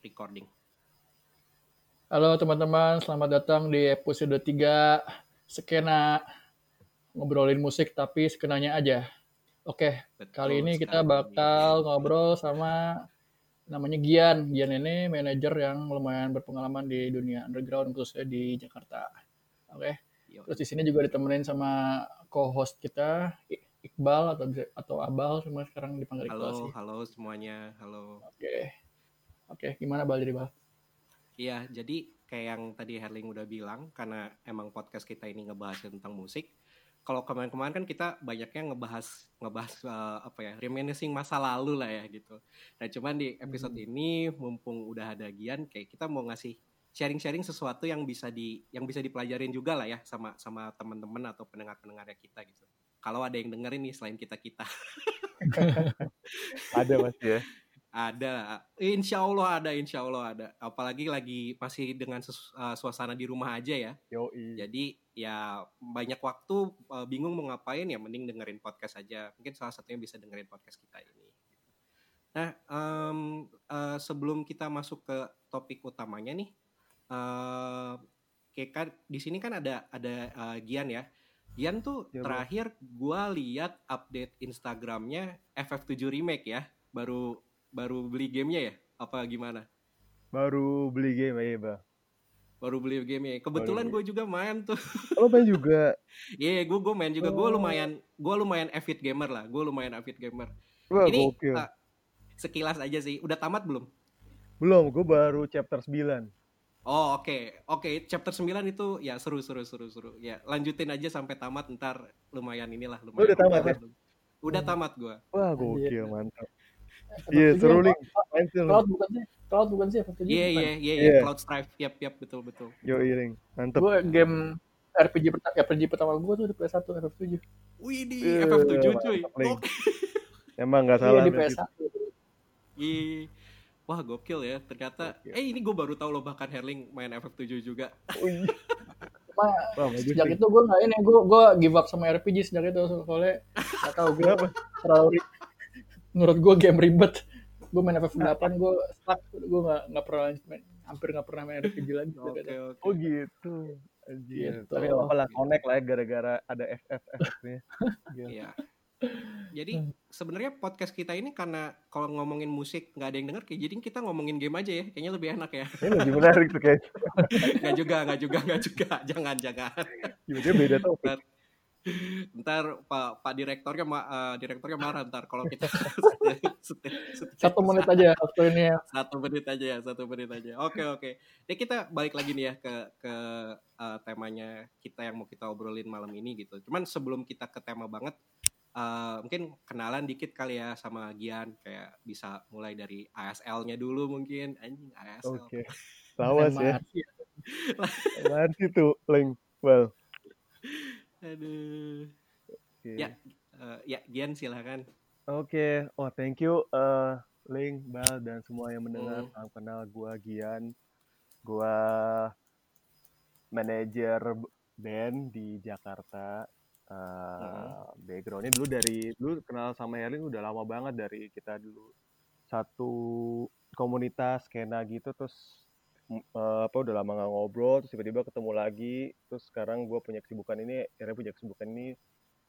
recording. Halo teman-teman, selamat datang di episode 3 Skena ngobrolin musik tapi skenanya aja. Oke, Betul kali ini kita bakal ngobrol sama namanya Gian. Gian ini manajer yang lumayan berpengalaman di dunia underground khususnya di Jakarta. Oke. Yo. Terus di sini juga ditemenin sama co-host kita Iqbal atau atau Abal semua sekarang dipanggil Iqbal Halo, sih. halo semuanya. Halo. Oke. Oke, gimana Bal jadi Bal? Iya, jadi kayak yang tadi Herling udah bilang, karena emang podcast kita ini ngebahas tentang musik. Kalau kemarin-kemarin kan kita banyaknya ngebahas ngebahas eh, apa ya, reminiscing masa lalu lah ya gitu. Nah, cuman di episode Hmm. ini mumpung udah ada Gian, kayak kita mau ngasih sharing-sharing sesuatu yang bisa di yang bisa dipelajarin juga lah ya sama sama teman-teman atau pendengar-pendengarnya kita gitu. Kalau ada yang dengerin nih selain kita-kita. Ada mas ya. Ada, insya Allah ada, insya Allah ada. Apalagi lagi masih dengan uh, suasana di rumah aja ya. Yoi. Jadi ya banyak waktu uh, bingung mau ngapain ya, mending dengerin podcast aja. Mungkin salah satunya bisa dengerin podcast kita ini. Nah, em, uh, sebelum kita masuk ke topik utamanya nih, eh kayak kan di sini kan ada ada uh, Gian ya. Gian tuh Ya, terakhir gua lihat update Instagramnya FF7 remake ya, baru baru beli gamenya ya? Apa gimana? Baru beli game ya bang. Baru beli gamenya. Kebetulan beli. gue juga main tuh. Lo main juga. Iya, gue gue main juga. Gue Oh. lumayan gue lumayan avid gamer lah. Gue lumayan avid gamer. Wah Ini gokil. uh, sekilas aja sih. Udah tamat belum? Belum, gue baru chapter 9. Oh oke oke chapter 9 itu ya seru seru seru seru ya lanjutin aja sampai tamat ntar lumayan inilah lumayan udah tamat ya? udah tamat gue Wah gokil mantap. Iya seru nih. Main sih lo. Cloud bukan sih? Cloud bukan sih? FF7 iya iya iya Iya. iya Cloud Strife yap yap betul betul Yoi ring. Mantap. Gue game RPG pertama, RPG pertama gue tuh di PS1 FF7. wih di Eh, FF7 cuy oke Emang nggak Iya salah. di berarti. PS1. Ih, wah gokil ya ternyata Gokil. eh ini gue baru tahu loh bahkan Herling main FF7 juga. Cuma Wah sejak itu gue nggak ini, gue gue give up sama RPG sejak itu soalnya nggak tahu gue terlalu menurut gue game ribet. Gue main FF8 gue stuck, gue nggak nggak pernah main, hampir nggak pernah main RPG lagi. sejak oke itu. oke Oh gitu. Anjir. Gitu. Tapi apa lah connect lah ya gara-gara ada FF FF-nya. Iya. Jadi sebenarnya podcast kita ini karena kalau ngomongin musik nggak ada yang denger, kayak jadi kita ngomongin game aja ya, kayaknya lebih enak ya. Ini lebih menarik tuh kayak. Nggak juga, nggak juga, nggak juga, jangan, jangan. Tiba-tiba beda topik. Ntar, Pak Pak direktornya ma- eh, direktornya marah ntar kalau kita Satu menit aja waktu ini ya. satu menit aja ya, satu menit aja. Oke oke. Jadi kita balik lagi nih ya ke ke eh, temanya kita yang mau kita obrolin malam ini gitu. Cuman sebelum kita ke tema banget, eh, mungkin kenalan dikit kali ya sama Gian kayak bisa mulai dari ASL-nya dulu mungkin anjing ASL. Oke. Lawas ya. Lawas itu link. Well. Aduh. Oke. Ya, eh, ya Gian silakan. Oke, oh thank you eh Ling, Bal dan semua yang mendengar. Salam kenal gua Gian. Gua manajer band di Jakarta. Eh Hmm. backgroundnya dulu dari dulu kenal sama Herlin udah lama banget dari kita dulu satu komunitas skena gitu terus eh, apa udah lama nggak ngobrol terus tiba-tiba ketemu lagi terus sekarang gue punya kesibukan ini Herlin punya kesibukan ini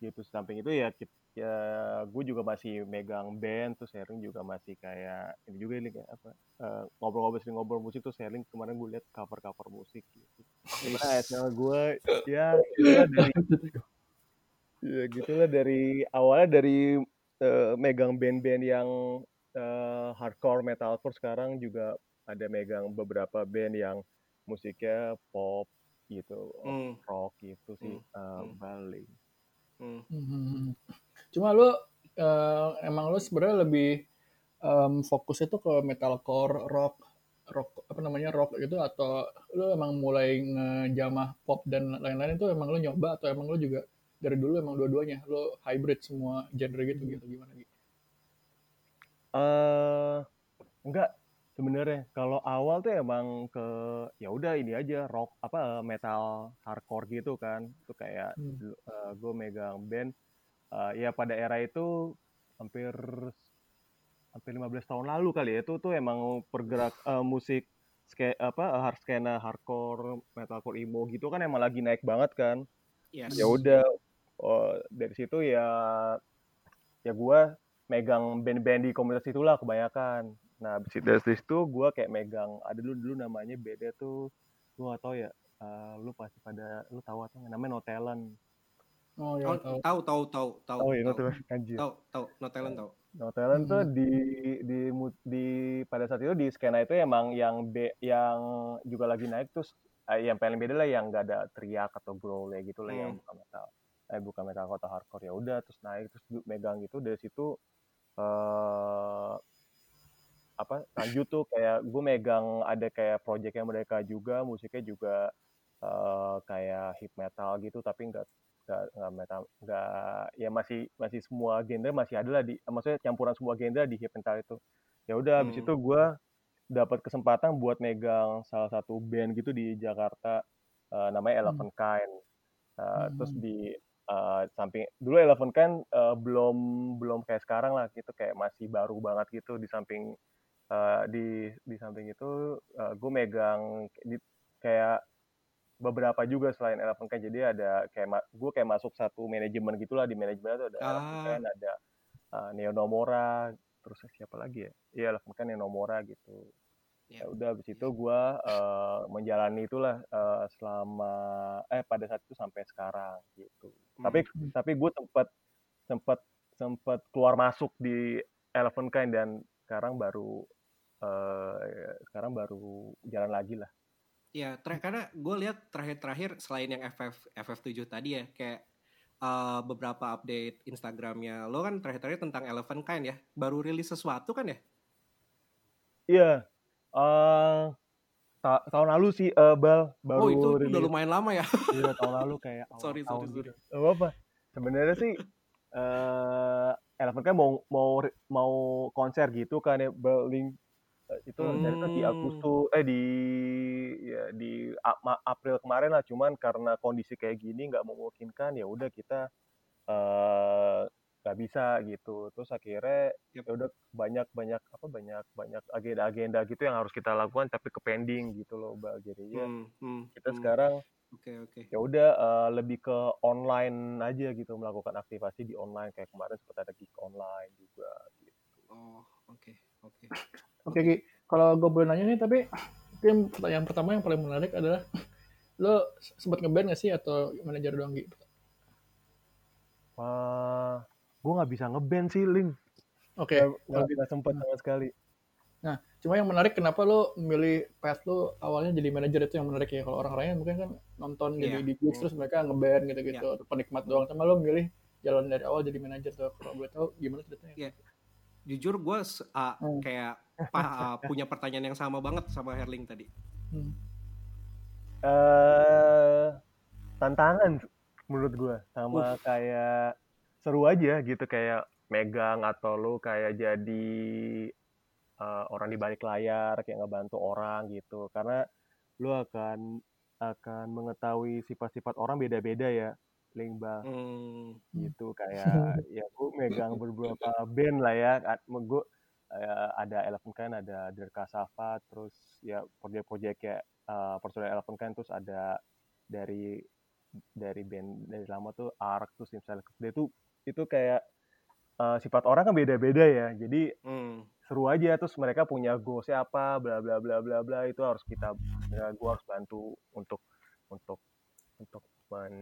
gitu. Samping itu ya ya gue juga masih megang band terus sharing juga masih kayak ini juga ini kayak apa eh, ngobrol-ngobrol sering ngobrol musik terus sharing kemarin gue liat cover-cover musik gitu. Gimana SL gue ya gitulah dari ya gitulah dari awalnya dari eh, megang band-band yang eh, hardcore metalcore sekarang juga ada megang beberapa band yang musiknya pop gitu Hmm. rock gitu sih Hmm. eh, Hmm. balik Hmm. Hmm. Cuma lu eh, emang lu sebenarnya lebih em, fokusnya tuh ke metalcore, rock, rock apa namanya rock gitu atau lu emang mulai ngejamah pop dan lain-lain itu emang lu nyoba atau emang lu juga dari dulu emang dua-duanya lu hybrid semua genre gitu gitu gimana gitu? eh enggak sebenarnya kalau awal tuh emang ke ya udah ini aja rock apa metal hardcore gitu kan itu kayak Hmm. gue megang band eh, ya pada era itu hampir hampir 15 tahun lalu kali ya itu tuh emang pergerak uh, musik ske, apa hard skena hardcore metalcore emo gitu kan emang lagi naik banget kan Yes. ya udah oh, dari situ ya ya gue megang band-band di komunitas itulah kebanyakan nah abis itu- dari situ gue kayak megang ada dulu dulu namanya beda tuh gue gak tau ya eh, lu pasti pada lu tahu atau nggak? namanya No Talent Oh ya tahu. tahu tahu tahu tahu. oh iya No tahu. Talent anjir Tahu tahu no talent tahu. No Talent tuh Hmm. di, di mu- di pada saat itu di skena itu emang yang be, yang juga lagi naik terus eh, yang paling beda lah yang nggak ada teriak atau growl ya gitu lah yang Hmm. bukan metal eh bukan metal atau hardcore ya udah terus naik terus megang gitu dari situ eh apa lanjut tuh kayak gue megang ada kayak projectnya mereka juga musiknya juga eh, kayak hip metal gitu tapi nggak nggak metal nggak ya masih masih semua genre masih ada lah di maksudnya campuran semua genre di hip metal itu ya udah habis Hmm. itu gue dapat kesempatan buat megang salah satu band gitu di Jakarta eh, namanya Eleven Kind Eh, terus Hmm. di eh, samping dulu Eleven Kind eh, belum belum kayak sekarang lah gitu kayak masih baru banget gitu di samping eh, di di samping itu gue megang di, kayak beberapa juga selain Eleven Kind jadi ada kayak gue kayak masuk satu manajemen gitulah di manajemen itu ada Eleven Ah. Kind ada uh, Neo terus siapa lagi ya iya Eleven Kind Neo Nomura gitu Ya. ya udah habis itu gue uh, menjalani itulah uh, selama eh pada saat itu sampai sekarang gitu Hmm. tapi tapi gue tempat sempat sempat keluar masuk di Eleven Kind dan sekarang baru eh, sekarang baru jalan lagi lah Ya, ter- karena gue lihat terakhir-terakhir selain yang FF FF7 tadi ya, kayak uh, beberapa update Instagramnya lo kan terakhir-terakhir tentang Eleven Kind ya, baru rilis sesuatu kan ya? Iya. eh ta- tahun lalu sih eh, Bal baru oh itu udah rilis. lumayan lama ya. Iya, tahun lalu kayak awal Sorry, tahun sorry, gitu. Gak apa-apa. Sebenarnya sih eh Eleven kan mau mau mau konser gitu kan ya Bal Link Eh, itu dari itu di Hmm. Agustus eh di ya di April kemarin lah cuman karena kondisi kayak gini nggak memungkinkan ya udah kita eh nggak bisa gitu terus akhirnya Yep. ya udah banyak banyak apa banyak banyak agenda-agenda gitu yang harus kita lakukan tapi ke pending gitu loh Bal jadinya Hmm, hmm, kita hmm. sekarang Oke oke. ya udah eh, lebih ke online aja gitu melakukan aktivasi di online kayak kemarin sempat ada gig online juga gitu. Oh oke oke. Oke Ki, kalau gue boleh nanya nih tapi mungkin pertanyaan pertama yang paling menarik adalah lo sempat ngeband gak sih atau manajer doang Ki? Wah, gue nggak bisa ngeband sih, Ling. Oke, Nggak kalau nggak sempet sama sekali. Cuma yang menarik kenapa lo milih path lo awalnya jadi manajer itu yang menarik ya. Kalau orang lain mungkin kan nonton jadi Iya. di gigs terus mereka ngeband gitu-gitu, penikmat doang. Cuma lo milih jalan dari awal jadi manajer tuh. Kalau boleh tahu gimana ceritanya? Iya. Jujur gue Hmm. kayak pa- ah, punya pertanyaan yang sama banget sama Herling tadi. Hmm. eh tantangan menurut gue sama kayak seru aja gitu kayak megang atau lu kayak jadi eh, orang di balik layar kayak ngebantu orang gitu karena lu akan akan mengetahui sifat-sifat orang beda-beda ya Ling Bang. Hmm, gitu kayak ya gue megang beberapa band lah ya gue ada Eleven Kind ada Derka Safa terus ya project-project kayak uh, personal Eleven Kind terus ada dari dari band dari lama tuh Ark terus misalnya dia tuh itu kayak uh, sifat orang kan beda-beda ya. Jadi hmm. seru aja terus mereka punya goalsnya apa bla bla bla bla bla itu harus kita ya, gue harus bantu untuk untuk untuk men,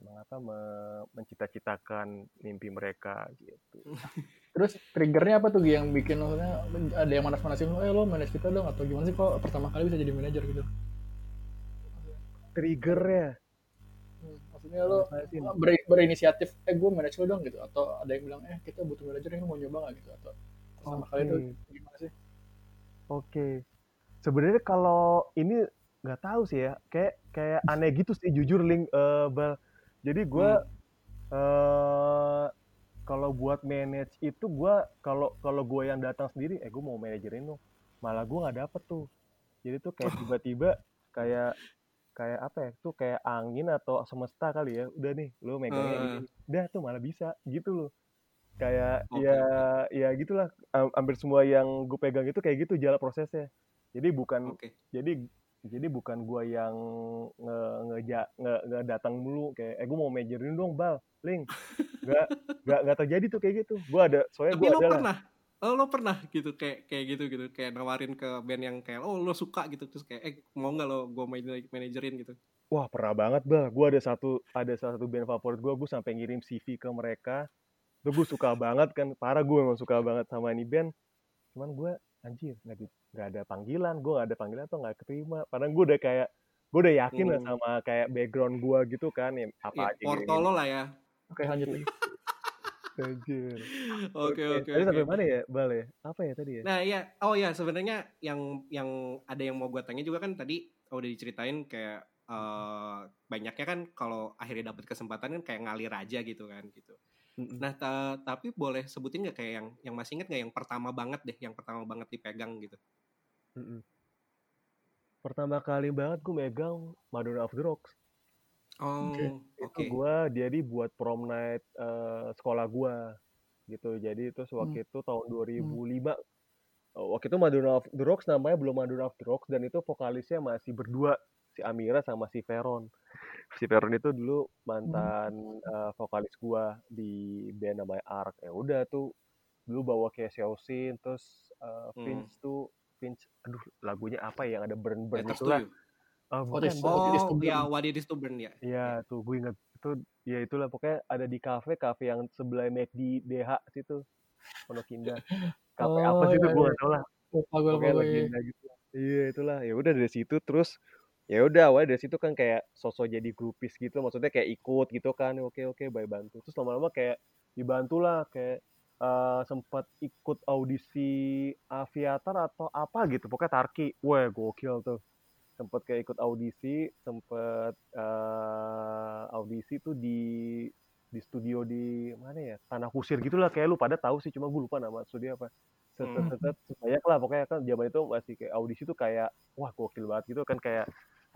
mengapa me- mencita-citakan mimpi mereka gitu Terus triggernya apa tuh yang bikin lo ada yang manas-manasin lo, eh lo manage kita dong atau gimana sih kok pertama kali bisa jadi manajer gitu? triggernya Hmm, Maksudnya lo ber- berinisiatif, eh gue manage lo dong gitu, atau ada yang bilang eh kita butuh manajer yang mau nyoba nggak gitu atau pertama kali itu gimana sih? Oke. Sebenarnya kalau ini nggak tahu sih ya, kayak kayak aneh gitu sih jujur link eh, bal. Jadi gue eh kalau buat manage itu gue kalau kalau gue yang datang sendiri, eh gue mau manajerin lo, malah gue nggak dapet tuh. Jadi tuh kayak tiba-tiba kayak kayak apa ya tuh kayak angin atau semesta kali ya. Udah nih lo megangnya Eh. ini udah tuh malah bisa gitu loh. Kayak Oke, ya ya gitulah. Am- hampir semua yang gue pegang itu kayak gitu jalan prosesnya. Jadi bukan Oke. jadi jadi bukan gua yang nge ngeja nge, nge datang dulu kayak eh gue mau majorin dong bal link nggak nggak nggak terjadi tuh kayak gitu. Gua ada soalnya Tapi gua lo ada lah pernah Oh, lo pernah gitu kayak kayak gitu gitu kayak nawarin ke band yang kayak oh lo suka gitu terus kayak eh mau nggak lo gue main manajerin gitu. Wah pernah banget bal. Gua ada satu ada salah satu band favorit gua gue sampai ngirim CV ke mereka. Tuh gue suka banget kan parah gue emang suka banget sama ini band. Cuman gue anjir nggak ada panggilan gue nggak ada panggilan tuh nggak keterima. Padahal gue udah kayak gue udah yakin lah Hmm. sama kayak background gue gitu kan ya ya, apa aja porto gini-gini. lo lah ya. Oke lanjut lagi. anjir. Oke oke tadi sampai mana ya bal ya? Apa ya tadi ya? Nah ya oh ya sebenarnya yang yang ada yang mau gue tanya juga kan tadi udah diceritain kayak eh, banyaknya kan kalau akhirnya dapet kesempatan kan kayak ngalir aja gitu kan gitu Nah ta- tapi boleh sebutin nggak kayak yang yang masih inget nggak yang pertama banget deh yang pertama banget dipegang gitu? Mm-mm. pertama kali banget gue megang Madonna of the Rocks. Oh Oke. oke. itu gue jadi buat prom night eh, sekolah gue gitu. Jadi itu waktu itu tahun 2005 Eh, waktu itu Madonna of the Rocks namanya belum Madonna of the Rocks dan itu vokalisnya masih berdua si Amira sama si Veron si Veron itu dulu mantan eh, vokalis gua di band namanya Ark ya udah tuh dulu bawa kayak Xiaoxin terus eh, Hmm. Vince tuh Vince aduh lagunya apa ya yang ada burn burn Letters itu to lah You. Ah, What bukan is- bukan. What is oh to ya Burn? What It Is to Burn ya Iya tuh gue inget itu ya itulah pokoknya ada di kafe kafe yang sebelah McD DH situ Pondok Indah kafe apa Oh, sih itu iya, gue iya. gak tau lah Lupa gue lupa pokoknya gue. legenda gitu iya itulah ya udah dari situ terus ya udah awalnya dari situ kan kayak sosok jadi grupis gitu maksudnya kayak ikut gitu kan oke oke baik bantu. Terus lama-lama kayak dibantu lah kayak eh, sempat ikut audisi aviator atau apa gitu pokoknya Tarki. Wah gokil tuh. Sempet kayak ikut audisi sempet eh, audisi tuh di di studio di mana ya? Tanah kusir gitulah kayak lu pada tahu sih cuma gue lupa nama studio apa. Set set Hmm. banyak lah pokoknya kan zaman itu masih kayak audisi tuh kayak wah gokil banget gitu kan kayak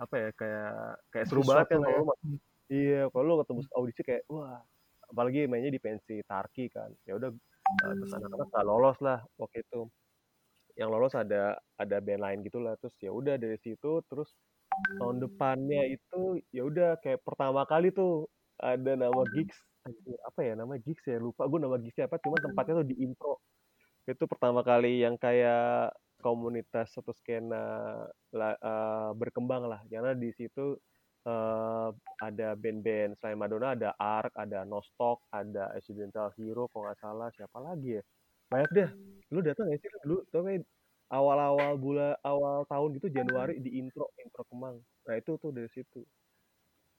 apa ya kayak kayak seru banget kan lah kalau ya. Hmm. iya kalau lu ketemu audisi kayak wah apalagi mainnya di pensi Tarki kan. Ya udah eh, terus anak-anak nggak lolos lah waktu itu. Yang lolos ada ada band lain gitu lah terus ya udah dari situ terus tahun depannya itu ya udah kayak pertama kali tuh ada nama gigs Anjir, apa ya nama gigs ya lupa gue nama gigsnya apa cuman tempatnya tuh di intro itu pertama kali yang kayak komunitas atau skena eh, berkembang lah. Karena di situ eh, ada band-band selain Madonna ada Ark ada Nostok ada Accidental Hero kalau nggak salah siapa lagi ya? Banyak deh. Lu datang nggak sih tuh kayak awal-awal bulan awal tahun gitu Januari di intro intro Kemang. Nah itu tuh dari situ.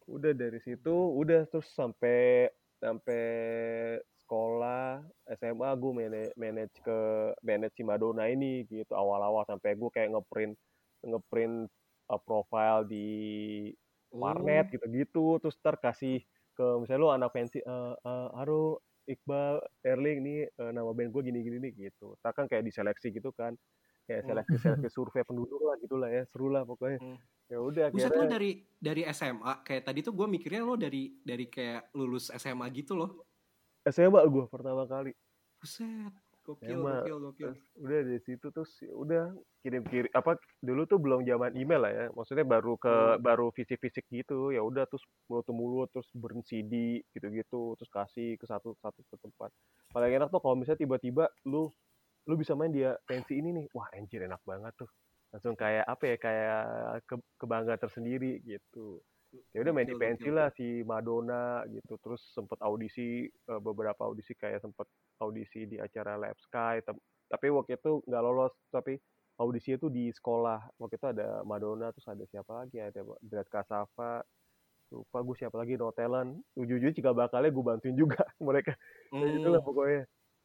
Udah dari situ udah terus sampai sampai sekolah SMA gue manage, manage ke manage si Madonna ini gitu awal-awal sampai gue kayak ngeprint ngeprint uh, profile di warnet gitu-gitu terus ntar kasih ke misalnya lu anak pensi eh eh, halo Iqbal Erling nih eh, nama band gue gini-gini nih gitu ntar kan kayak diseleksi gitu kan kayak Hmm. seleksi seleksi survei penduduk lah gitulah ya seru lah pokoknya Hmm. ya udah Buset lo dari dari SMA kayak tadi tuh gue mikirnya lo dari dari kayak lulus SMA gitu loh. SMA gue pertama kali Buset, gokil Emang. gokil gokil. Terus udah dari situ terus ya udah kirim kirim apa dulu tuh belum zaman email lah ya maksudnya baru ke Hmm. baru fisik fisik gitu ya udah terus mulut ke mulut terus burn CD gitu gitu terus kasih ke satu satu ke tempat paling enak tuh kalau misalnya tiba-tiba lu lu bisa main dia pensi ini nih wah anjir enak banget tuh langsung kayak apa ya kayak ke, kebanggaan tersendiri gitu ya udah main di pensi lah si Madonna gitu. Terus sempet audisi eh, beberapa audisi kayak sempet audisi di acara Lab Sky tapi waktu itu nggak lolos tapi audisi itu di sekolah. Waktu itu ada Madonna terus ada siapa lagi? Ada Brad Kasava lupa gue siapa lagi No Talent. Ujung-ujungnya jika bakalnya gue bantuin juga mereka. Ya, itulah Hmm. pokoknya.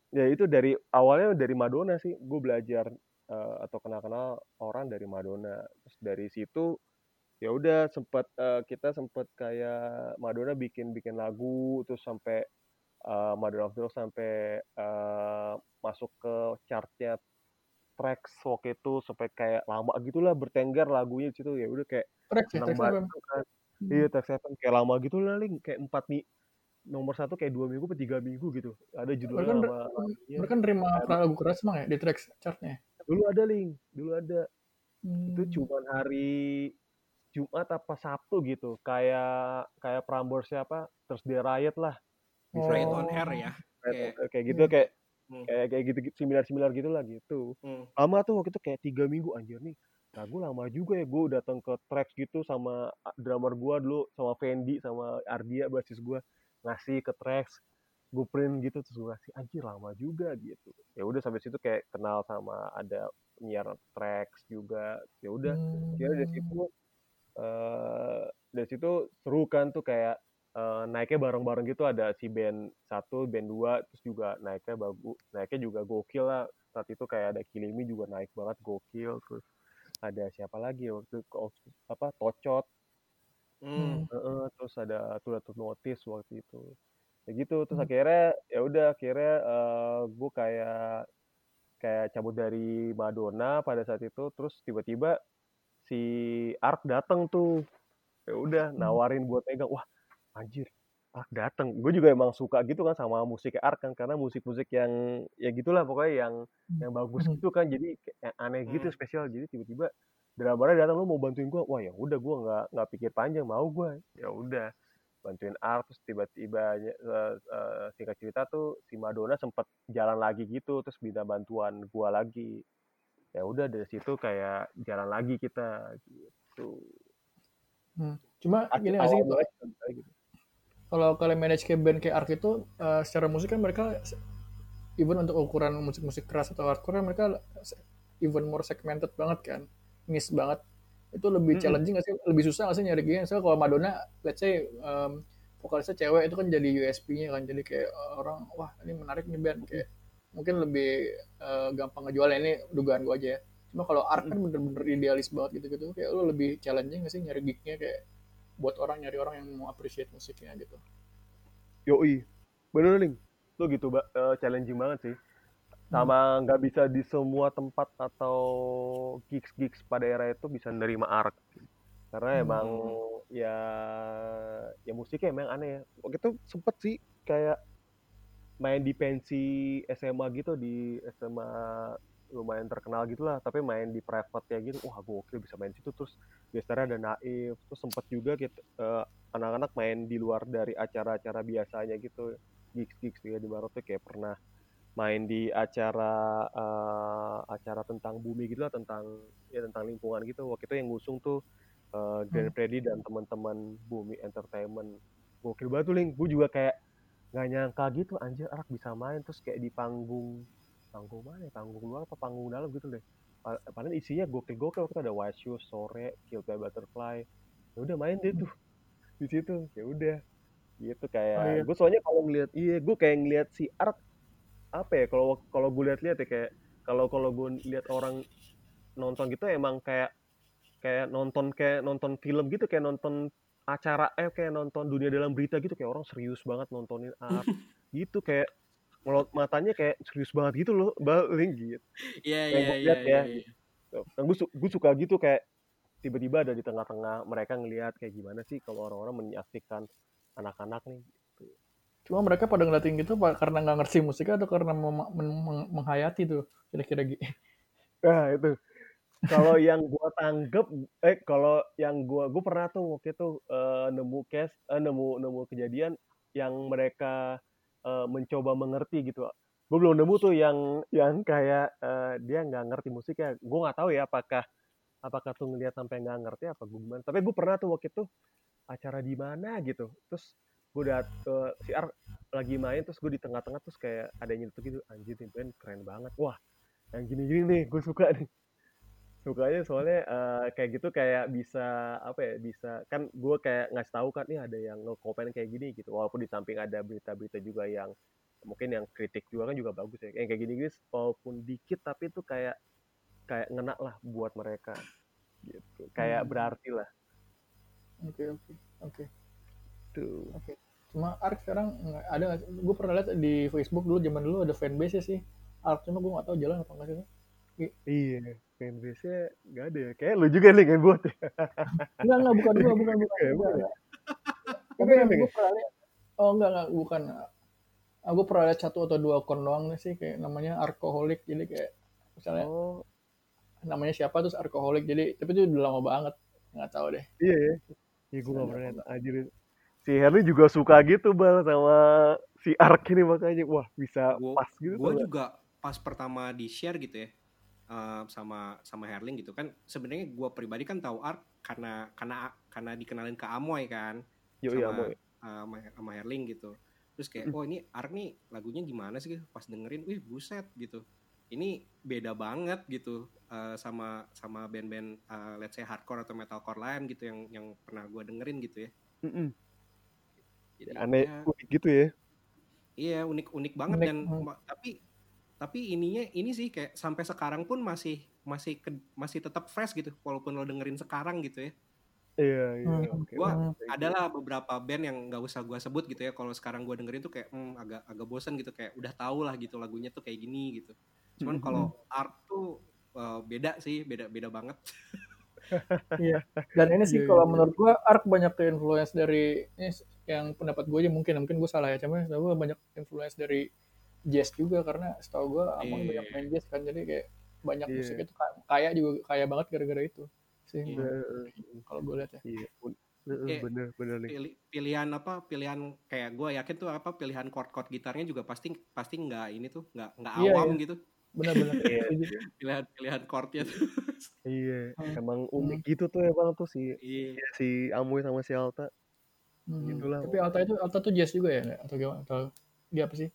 Ya itu dari awalnya dari Madonna sih. Gue belajar eh, atau kenal-kenal orang dari Madonna. Terus dari situ ya udah sempat eh, kita sempat kayak Madonna bikin bikin lagu terus sampai eh, Madonna of sampai eh, masuk ke chartnya tracks waktu itu sampai kayak lama gitulah bertengger lagunya situ. Ya udah kayak Trax ya, seneng Trax banget kan. Hmm. iya Trax Seven kayak lama gitu lah Ling. kayak empat nih nomor satu kayak dua minggu atau tiga minggu gitu. Ada mereka judulnya kan sama lagunya. mereka nerima lagu keras emang ya di track chartnya? Dulu ada link dulu ada. Itu Hmm. cuman hari Jumat apa Sabtu gitu kayak kayak Prambors siapa terus dia riot lah bisa Riot Oh. on Air ya. Riot, Kayak- kayak gitu Hmm. kayak Hmm. kayak kayak gitu similar similar gitu lah gitu Hmm. lama tuh waktu itu kayak tiga minggu anjir nih lagu lama juga ya gue datang ke tracks gitu sama drummer gue dulu sama Fendi sama Ardia basis gue ngasih ke tracks gue print gitu terus gue ngasih anjir lama juga gitu ya udah sampai situ kayak kenal sama ada penyiar tracks juga ya udah Hmm. ya dari situ eh dari situ seru kan tuh kayak eh, naiknya bareng-bareng gitu. Ada si band satu band dua terus juga naiknya bagus naiknya juga gokil lah. Saat itu kayak ada Kilimi juga naik banget gokil. Terus ada siapa lagi ya waktu itu? Apa Tocot. Hmm. Heeh, terus ada Tuh Tuh Notice waktu itu. Ya gitu terus Hmm. akhirnya ya udah akhirnya eh gue kayak kayak cabut dari Madonna pada saat itu. Terus tiba-tiba si Ark datang tuh. Ya udah Hmm. nawarin buat megang. Wah anjir Ark datang gue juga emang suka gitu kan sama musiknya Ark kan karena musik-musik yang ya gitulah pokoknya yang yang bagus Hmm. gitu kan. Jadi kayak aneh gitu Hmm. spesial. Jadi tiba-tiba drummernya datang lu mau bantuin gue wah ya udah gue nggak nggak pikir panjang mau gue ya udah bantuin Ark terus tiba-tiba eh, eh, singkat cerita tuh si Madonna sempat jalan lagi gitu terus minta bantuan gua lagi ya udah dari situ kayak jalan lagi kita gitu Hmm. Cuma Akhir gini nggak sih gitu. kalau kalian manage kayak band kayak Ark itu eh, secara musik kan mereka even untuk ukuran musik-musik keras atau hardcore mereka even more segmented banget kan niche banget itu lebih Mm-mm. challenging nggak sih lebih susah nggak sih nyari gini soalnya kalau Madonna let's say um, vokalisnya cewek itu kan jadi USP-nya kan jadi kayak orang wah ini menarik nih band kayak mungkin lebih eh, gampang ngejualnya. Ini dugaan gua aja ya. Cuma kalau Ark kan bener-bener idealis banget gitu-gitu. Kayak lu lebih challenging nggak sih nyari gignya kayak buat orang nyari orang yang mau appreciate musiknya gitu? Yoi. Bener nih lu gitu eh, challenging banget sih. Sama nggak bisa di semua tempat atau gigs gigs pada era itu bisa nerima Ark karena Hmm. emang ya ya musiknya emang aneh. Ya waktu itu sempet sih kayak main di pensi SMA gitu di SMA lumayan terkenal gitu lah tapi main di private ya gitu wah gokil bisa main situ. Terus biasanya ada Naif terus sempet juga gitu eh, anak-anak main di luar dari acara-acara biasanya gitu gigs-gigs ya di Maret tuh kayak pernah main di acara eh, acara tentang bumi gitu lah tentang ya tentang lingkungan gitu. Waktu itu yang ngusung tuh eh, Grand Freddy dan teman-teman Bumi Entertainment. Gokil banget tuh Ling gue juga kayak nggak nyangka gitu anjir anak bisa main terus kayak di panggung panggung mana ya panggung luar apa panggung dalam gitu deh. Pa- padahal isinya gokil-gokil waktu itu ada White Shoes sore Kill by Butterfly. Ya udah main deh tuh di situ ya udah. Gitu kayak Oh, iya. gue soalnya kalau ngeliat iya gue kayak ngeliat si Art apa ya kalau kalau gue lihat-lihat ya kayak kalau kalau gue lihat orang nonton gitu emang kayak kayak nonton kayak nonton film gitu kayak nonton acara eh kayak nonton dunia dalam berita gitu kayak orang serius banget nontonin art gitu kayak melot matanya kayak serius banget gitu loh baling gitu Iya Yang iya iya iya. ya. nah, gue gue suka gitu kayak tiba-tiba ada di tengah-tengah mereka ngelihat kayak gimana sih kalau orang-orang menyaksikan anak-anak nih Cuma mereka pada ngeliatin gitu Pak, karena nggak ngerti musiknya atau karena menghayati tuh kira-kira gitu. Nah itu kalau yang gua tanggep eh kalau yang gua gua pernah tuh waktu itu eh, nemu case eh, nemu nemu kejadian yang mereka eh, mencoba mengerti gitu. Gue belum nemu tuh yang yang kayak eh, dia nggak ngerti musiknya. Gue nggak tahu ya apakah apakah tuh ngeliat sampai nggak ngerti apa gue gimana. Tapi gue pernah tuh waktu itu acara di mana gitu. Terus gue udah eh, si Ar lagi main terus gue di tengah-tengah terus kayak ada yang gitu anjir nih keren banget. Wah yang gini-gini nih gue suka nih sukanya soalnya eh, kayak gitu kayak bisa apa ya bisa kan gue kayak ngasih tahu kan nih ada yang nge-komen kayak gini gitu walaupun di samping ada berita-berita juga yang mungkin yang kritik juga kan juga bagus ya yang kayak gini gini walaupun dikit tapi itu kayak kayak ngena lah buat mereka gitu kayak Hmm. berarti lah Oke oke oke. tuh Cuma Ark sekarang ada? Gue pernah lihat di Facebook dulu zaman dulu ada fanbase sih. Ark cuma gue nggak tahu jalan apa nggak sih. iya fanbase-nya nggak ada ya kayak lu juga nih yang buat ya Enggak enggak bukan gue bukan bukan. Bukan. bukan. Tapi Oke, yang gue pernah lihat Oh enggak enggak bukan. Aku pernah lihat satu atau dua akun doang nih sih kayak namanya Arkoholik jadi kayak misalnya Oh, namanya siapa terus Arkoholik jadi tapi itu udah lama banget nggak tahu deh. iya ya. Iya gue gak Ada pernah liat. Anjir. Si Herli juga suka gitu bal sama si Ark ini makanya. Wah bisa Gua, pas gitu gua tuh. juga pas pertama di share gitu ya eh, sama sama Herling gitu kan. Sebenarnya gua pribadi kan tahu Ark karena karena karena dikenalin ke Amoy kan. Yo iya sama boy. eh, sama, sama Herling gitu. Terus kayak oh ini Ark nih lagunya gimana sih? Pas dengerin wih buset gitu. Ini beda banget gitu. Eh, sama sama band-band eh, let's say hardcore atau metalcore lain gitu yang yang pernah gua dengerin gitu ya. Mm-mm. jadi Aneh ya, unik gitu ya. Iya unik unik banget Unik, dan tapi tapi ininya ini sih kayak sampai sekarang pun masih masih ke- masih tetap fresh gitu walaupun lo dengerin sekarang gitu ya. Iya iya. Hmm. Oke. Gua Hmm. adalah beberapa band yang nggak usah gua sebut gitu ya kalau sekarang gua dengerin tuh kayak hmm, agak agak bosan gitu kayak udah tau lah gitu lagunya tuh kayak gini gitu. Cuman Hmm. kalau art tuh eh, beda sih beda beda banget. Iya. Dan ini sih Iya, kalau iya. menurut gua Ark banyak influence dari ini yang pendapat gue aja mungkin mungkin gue salah ya cuman gue banyak influence dari jazz juga karena setahu gue Amon Iya. banyak main jazz kan jadi kayak banyak Iya. musik itu ka- kaya juga kaya banget gara-gara itu sih Iya. menurut- kalau gue lihat ya. Iya. Heeh, Kayak bener bener nih. Pilih, pilihan apa pilihan kayak gua yakin tuh apa pilihan chord chord gitarnya juga pasti pasti nggak ini tuh nggak nggak Iya, awam iya. gitu Benar-benar. Iya. Pilihan pilihan chordnya tuh. Iya. Hmm. Emang unik gitu tuh emang tuh si Iya. si Amoy sama si Alta. Hmm. Gitulah. Tapi Alta itu Alta tuh jazz juga ya atau gimana? Atau dia apa sih?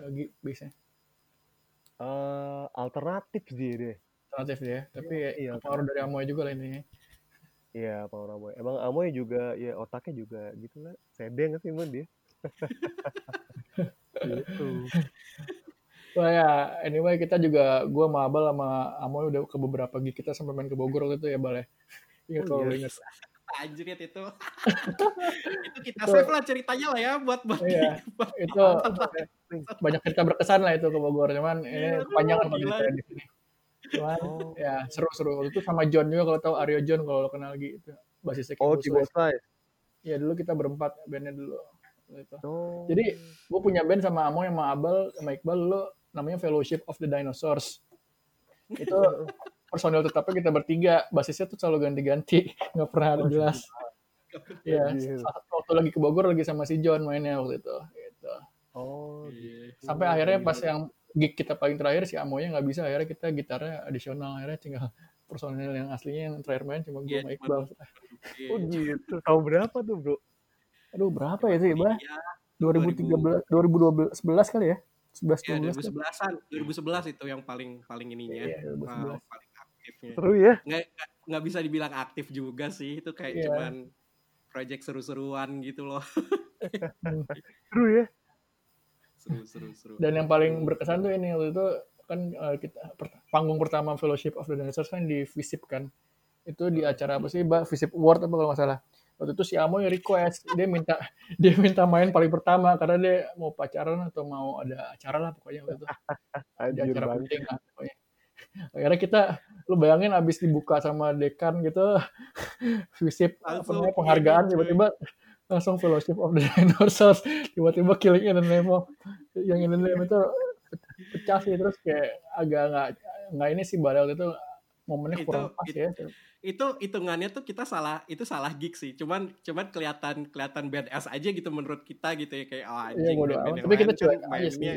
Lagi biasanya Eh alternatif sih deh. alternatif dia. Tapi Iya, ya, iya, pengaruh dari Amoy juga lah intinya. Iya, Power Amoy. Emang Amoy juga ya otaknya juga gitu lah. Sedeng sih emang dia. gitu. Wah ya, anyway kita juga gua sama Abel sama Amoy udah ke beberapa gig kita sampai main ke Bogor waktu itu ya Bal ya. Ingat Oh, kalau iya. lu ingat. Anjir itu. itu kita save lah ceritanya lah ya buat buat Iya, buat- itu banyak cerita berkesan lah itu ke Bogor cuman ini Iya, kepanjangan kalau gila. cerita di sini. Cuman Oh. ya seru-seru waktu itu sama John juga kalau tahu Aryo John kalau lo kenal gitu. Basisnya Oh. Keyboard Size. Iya dulu kita berempat bandnya dulu. Gitu. Oh. Jadi gue punya band sama Amo sama Abel sama Iqbal dulu namanya Fellowship of the Dinosaurs. Itu personil tetapnya kita bertiga, basisnya tuh selalu ganti-ganti, nggak pernah ada jelas. Iya, Anjir. saat- waktu lagi ke Bogor lagi sama si John mainnya waktu itu. Gitu. Oh, Iya. Sampai akhirnya pas yang gig kita paling terakhir si Amonya nggak bisa, akhirnya kita gitarnya adisional, akhirnya tinggal personil yang aslinya yang terakhir main cuma gue sama Iqbal. Oh gitu. Tahun berapa tuh, Bro? Aduh berapa ya sih, Bah? Iya, 2013, 2012 kali ya? 11 Iya, 12 kan? 2011-an, 2011 itu yang paling paling ininya, Iya, 2011. uh, paling aktifnya. Seru ya? Nggak, nggak bisa dibilang aktif juga sih, itu kayak Iya. cuman project seru-seruan gitu loh. Seru ya? seru seru seru. Dan yang paling berkesan tuh ini waktu itu kan eh, kita per- panggung pertama Fellowship of the Dinosaurs kan di Visip kan. Itu di acara apa sih, Mbak? Visip Award apa kalau nggak salah. Waktu itu si Amoy request, dia minta dia minta main paling pertama karena dia mau pacaran atau mau ada acara lah pokoknya waktu itu. Ada Anjir acara banget. penting lah pokoknya. Akhirnya kita, lu bayangin abis dibuka sama dekan gitu, visip apa namanya, penghargaan tiba-tiba langsung Fellowship of the Dinosaurs tiba-tiba Killing in the Name of yang in the Name itu pecah sih terus kayak agak nggak nggak ini sih waktu itu momennya Itu- kurang pas itu- ya. itu hitungannya tuh kita salah itu salah gig sih. Cuman cuman kelihatan kelihatan badass aja gitu menurut kita gitu ya kayak oh, anjing yang Tapi kita cuek aja sih.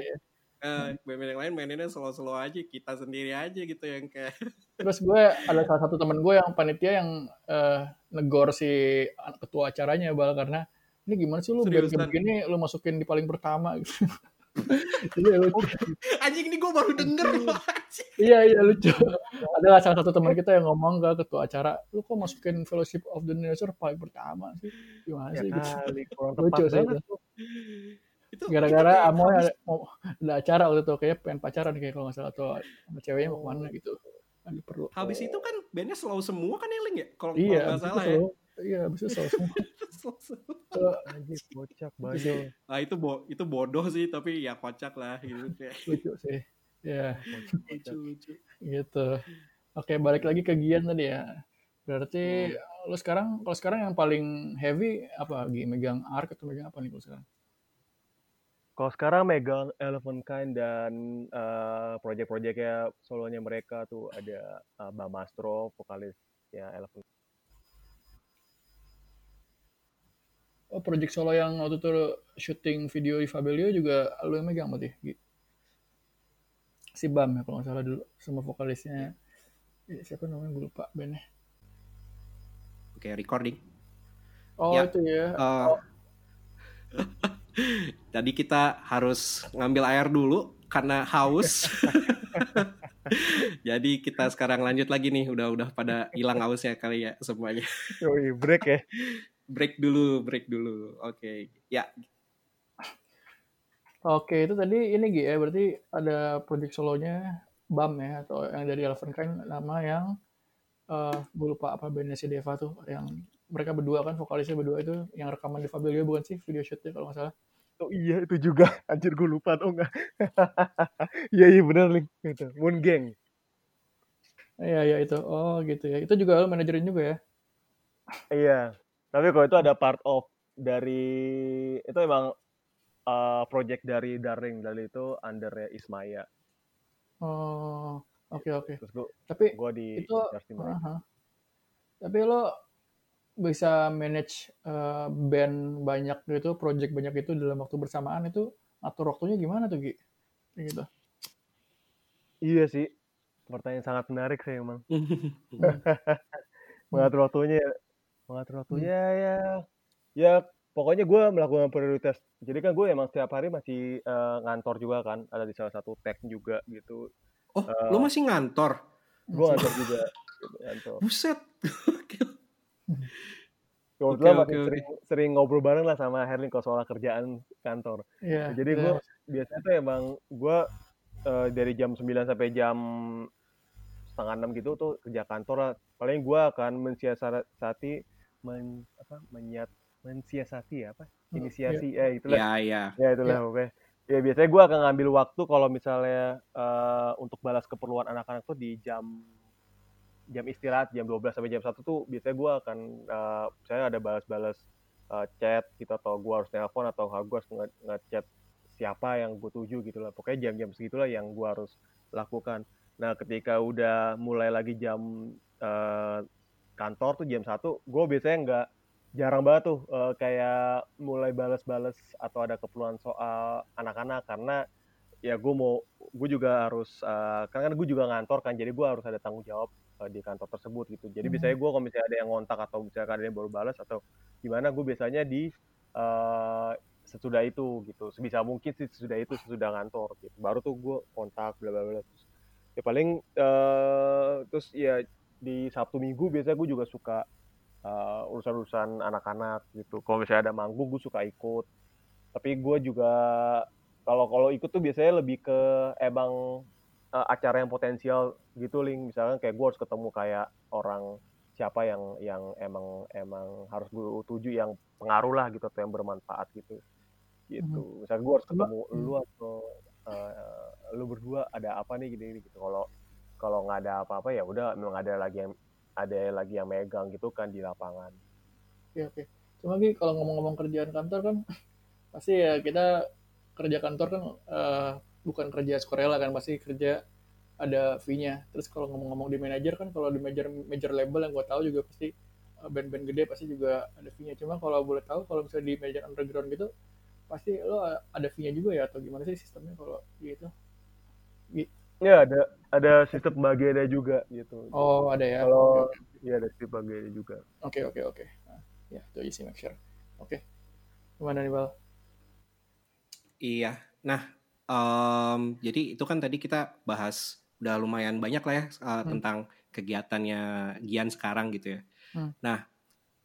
Eh, band-band yang lain mainnya slow-slow aja kita sendiri aja gitu yang kayak Terus gue ada salah satu temen gue yang panitia yang eh, negor si ketua acaranya bal karena ini gimana sih lu Seriusan? kayak begini lu masukin di paling pertama gitu. Iya lucu. anjing ini gue baru denger loh anjing. Iya iya lucu. Ada salah satu teman kita yang ngomong ke ketua acara, lu kok masukin Fellowship of the Dinosaur paling pertama sih? Gimana Ya sih? gitu. kali, kurang Lucu banget. itu. Itu Gara-gara Amoy ada, mau, ada acara waktu itu kayak pengen pacaran kayak kalau nggak salah atau sama ceweknya mau ke mana gitu. Lagi perlu. habis itu kan bandnya slow semua kan ya Ling ya kalau Iya, nggak salah ya iya, habis itu selalu semua. Slow semua. Itu Anjir, kocak banget. nah itu bo itu bodoh sih tapi ya kocak lah gitu kayak lucu sih. Ya, lucu lucu gitu. Oke, balik lagi ke Gian tadi ya. Berarti lu sekarang, kalau sekarang yang paling heavy apa? Megang arc atau megang apa nih kalau sekarang? Kalau sekarang megang Elephant Kind dan uh, proyek-proyeknya solonya mereka tuh ada uh, Bamastro, vokalisnya Elephant. Oh, project solo yang waktu itu syuting video di Fabelio juga lu yang megang berarti? Si Bam ya kalau nggak salah dulu sama vokalisnya. Ya, siapa namanya gue lupa bandnya. Oke, okay, recording. Oh, ya. itu ya. Uh, oh. Tadi kita harus ngambil air dulu karena haus. Jadi kita sekarang lanjut lagi nih, udah udah pada hilang hausnya kali ya semuanya. Yoi, break ya. break dulu, break dulu. Oke, okay. ya. Oke, itu tadi ini Gi ya, berarti ada project solonya BAM ya, atau yang dari Eleven Kind, nama yang uh, gue lupa apa bandnya si Deva tuh, yang mereka berdua kan, vokalisnya berdua itu, yang rekaman di Fabelio bukan sih, video shootnya kalau nggak salah. Oh iya itu juga, anjir gue lupa tuh enggak. Iya iya benar Link, itu Moon Gang. Iya iya itu, oh gitu ya, itu juga lo manajerin juga ya? Iya, tapi kalau itu ada part of dari itu emang uh, project dari Darling dari itu under Ismaya. Oh, oke okay, oke. Okay. Tapi gua di itu, uh -huh. tapi lo bisa manage uh, band banyak gitu, project banyak itu dalam waktu bersamaan itu atur waktunya gimana tuh Gi? Gitu. Iya sih, pertanyaan sangat menarik sih emang. Mengatur waktunya Mengatur waktunya hmm. ya ya pokoknya gue melakukan prioritas. Jadi kan gue emang setiap hari masih uh, ngantor juga kan, ada di salah satu tech juga gitu. Oh, uh, lu masih ngantor? Gue ngantor juga. ngantor. Buset. Kebetulan okay, masih okay, sering, sering ngobrol bareng lah sama Herling kalau soal kerjaan kantor. Yeah, Jadi gue biasanya tuh emang gue uh, dari jam 9 sampai jam setengah enam gitu tuh kerja kantor lah. Paling gue akan mensiasati men, apa menyat mensiasati ya apa hmm, inisiasi ya. eh itulah ya ya ya itulah ya. oke ya biasanya gue akan ngambil waktu kalau misalnya uh, untuk balas keperluan anak-anak tuh di jam jam istirahat jam 12 sampai jam satu tuh biasanya gue akan uh, saya ada balas-balas uh, chat gitu atau gue harus telepon atau gue harus nge-chat siapa yang gue tuju gitu lah. Pokoknya jam-jam segitulah yang gue harus lakukan. Nah ketika udah mulai lagi jam uh, kantor tuh jam satu gue biasanya nggak jarang banget tuh uh, kayak mulai balas-balas atau ada keperluan soal anak-anak. Karena ya gue mau gue juga harus uh, karena kan gue juga ngantor kan jadi gue harus ada tanggung jawab uh, di kantor tersebut gitu jadi hmm. biasanya gue kalau misalnya ada yang ngontak atau misalnya ada yang baru balas atau gimana gue biasanya di uh, sesudah itu gitu sebisa mungkin sih sesudah itu sesudah ngantor gitu baru tuh gue kontak bla bla bla ya paling uh, terus ya di Sabtu Minggu biasanya gue juga suka uh, urusan-urusan anak-anak gitu. Kalau misalnya ada manggung gue suka ikut. Tapi gue juga kalau kalau ikut tuh biasanya lebih ke emang uh, acara yang potensial gitu link misalkan kayak gue harus ketemu kayak orang siapa yang yang emang emang harus gue tuju yang pengaruh lah gitu atau yang bermanfaat gitu gitu hmm. misalnya gue harus ketemu hmm. lu atau uh, lu berdua ada apa nih gini, gitu kalau kalau nggak ada apa-apa ya udah memang ada lagi yang ada lagi yang megang gitu kan di lapangan. Oke oke. Cuma lagi kalau ngomong-ngomong kerjaan kantor kan pasti ya kita kerja kantor kan uh, bukan kerja sukarela kan pasti kerja ada fee-nya. Terus kalau ngomong-ngomong di manajer kan kalau di major major label yang gue tahu juga pasti uh, band-band gede pasti juga ada fee-nya. Cuma kalau boleh tahu kalau misalnya di major underground gitu pasti lo ada fee-nya juga ya atau gimana sih sistemnya kalau gitu? Ya ada ada sistem pembagiannya juga gitu. Oh ada ya. Kalau okay. ya ada sistem pembagiannya juga. Oke okay, oke okay, oke. Okay. Nah, ya itu isi make sure. Oke. Okay. Gimana nih Bal? Iya. Nah um, jadi itu kan tadi kita bahas udah lumayan banyak lah ya uh, hmm. tentang kegiatannya Gian sekarang gitu ya. Hmm. Nah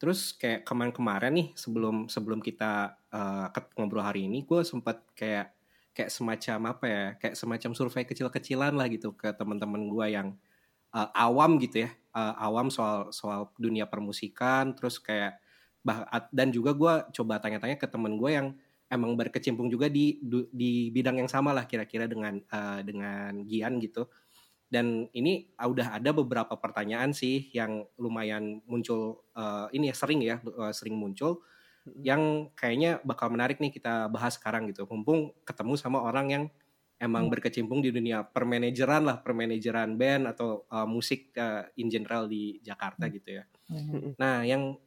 terus kayak kemarin-kemarin nih sebelum sebelum kita uh, ngobrol hari ini gue sempat kayak kayak semacam apa ya kayak semacam survei kecil-kecilan lah gitu ke teman-teman gue yang uh, awam gitu ya uh, awam soal soal dunia permusikan terus kayak bah dan juga gue coba tanya-tanya ke temen gue yang emang berkecimpung juga di di bidang yang sama lah kira-kira dengan uh, dengan Gian gitu dan ini udah ada beberapa pertanyaan sih yang lumayan muncul uh, ini ya sering ya uh, sering muncul yang kayaknya bakal menarik nih kita bahas sekarang gitu. Mumpung ketemu sama orang yang emang Hmm. berkecimpung di dunia permanajeran lah, permanajeran band atau uh, musik uh, in general di Jakarta Hmm. gitu ya. Mhm. Nah, yang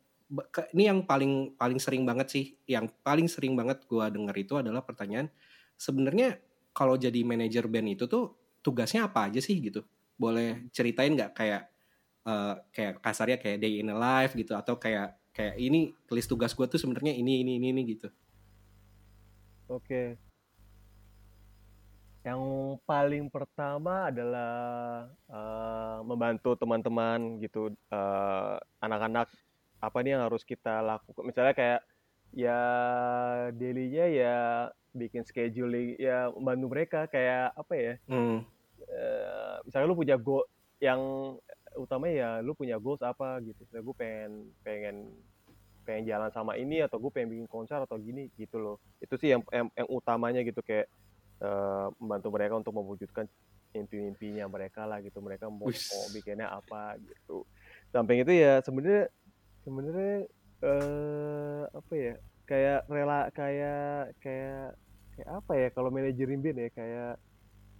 ini yang paling paling sering banget sih, yang paling sering banget gua denger itu adalah pertanyaan sebenarnya kalau jadi manajer band itu tuh tugasnya apa aja sih gitu? Boleh ceritain nggak kayak eh, kayak kasarnya kayak day in a life gitu atau kayak kayak ini list tugas gue tuh sebenarnya ini ini ini ini gitu. Oke. Yang paling pertama adalah eh, membantu teman-teman gitu, eh, anak-anak apa nih yang harus kita lakukan. Misalnya kayak ya daily-nya ya bikin scheduling, ya membantu mereka kayak apa ya? Hmm. eh, misalnya lu punya goal yang utama ya lu punya goals apa gitu. Misalnya gue pengen pengen pengen jalan sama ini atau gue pengen bikin konser atau gini gitu loh. Itu sih yang yang, yang utamanya gitu kayak eh, membantu mereka untuk mewujudkan mimpi-mimpinya mereka lah gitu. Mereka mau, mau bikinnya apa gitu. Samping itu ya sebenarnya sebenarnya eh apa ya? Kayak rela kayak kayak kayak apa ya kalau manajerin band ya kayak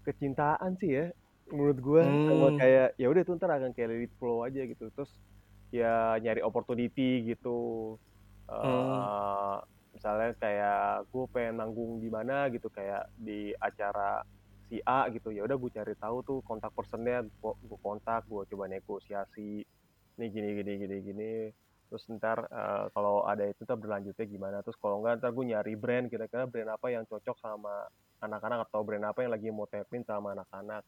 kecintaan sih ya menurut gue Hmm. kayak ya udah tuh ntar akan kayak it flow aja gitu terus ya nyari opportunity gitu Hmm. Eh, misalnya kayak gue pengen manggung di mana gitu kayak di acara si A gitu ya udah gue cari tahu tuh kontak personnya gue kontak gue coba negosiasi ini gini gini gini gini terus ntar eh, kalau ada itu ntar berlanjutnya gimana. Terus kalau enggak ntar gue nyari brand kira-kira brand apa yang cocok sama anak-anak atau brand apa yang lagi mau tapin sama anak-anak.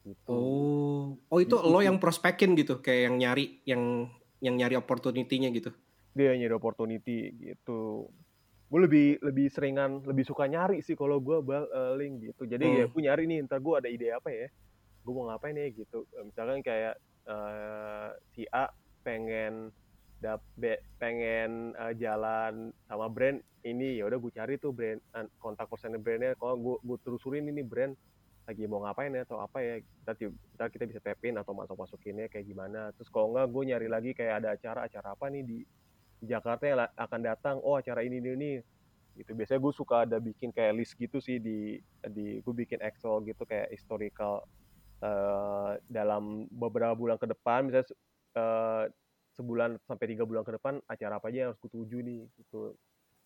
Gitu. Oh, oh itu Gitu lo yang prospekin gitu, kayak yang nyari yang yang nyari opportunity-nya gitu. dia nyari opportunity gitu. Gue lebih lebih seringan lebih suka nyari sih kalau gue bal eh, link gitu. Jadi ya Hmm. gue nyari nih ntar gue ada ide apa ya? Gue mau ngapain nih gitu. Eh, misalkan kayak eh, si A pengen dap be- pengen eh, jalan sama brand ini ya udah gue cari tuh brand an- kontak personnya brandnya. Kalau gue gue telusurin ini brand lagi mau ngapain ya atau apa ya kita ntar kita bisa tapin atau masuk masukinnya kayak gimana. Terus kalau enggak gue nyari lagi kayak ada acara acara apa nih di Jakarta yang akan datang oh acara ini ini ini. Gitu. Biasanya gue suka ada bikin kayak list gitu sih di di gue bikin Excel gitu kayak historical eh, dalam beberapa bulan ke depan. Misalnya eh, sebulan sampai tiga bulan ke depan acara apa aja yang harus gue tuju nih gitu.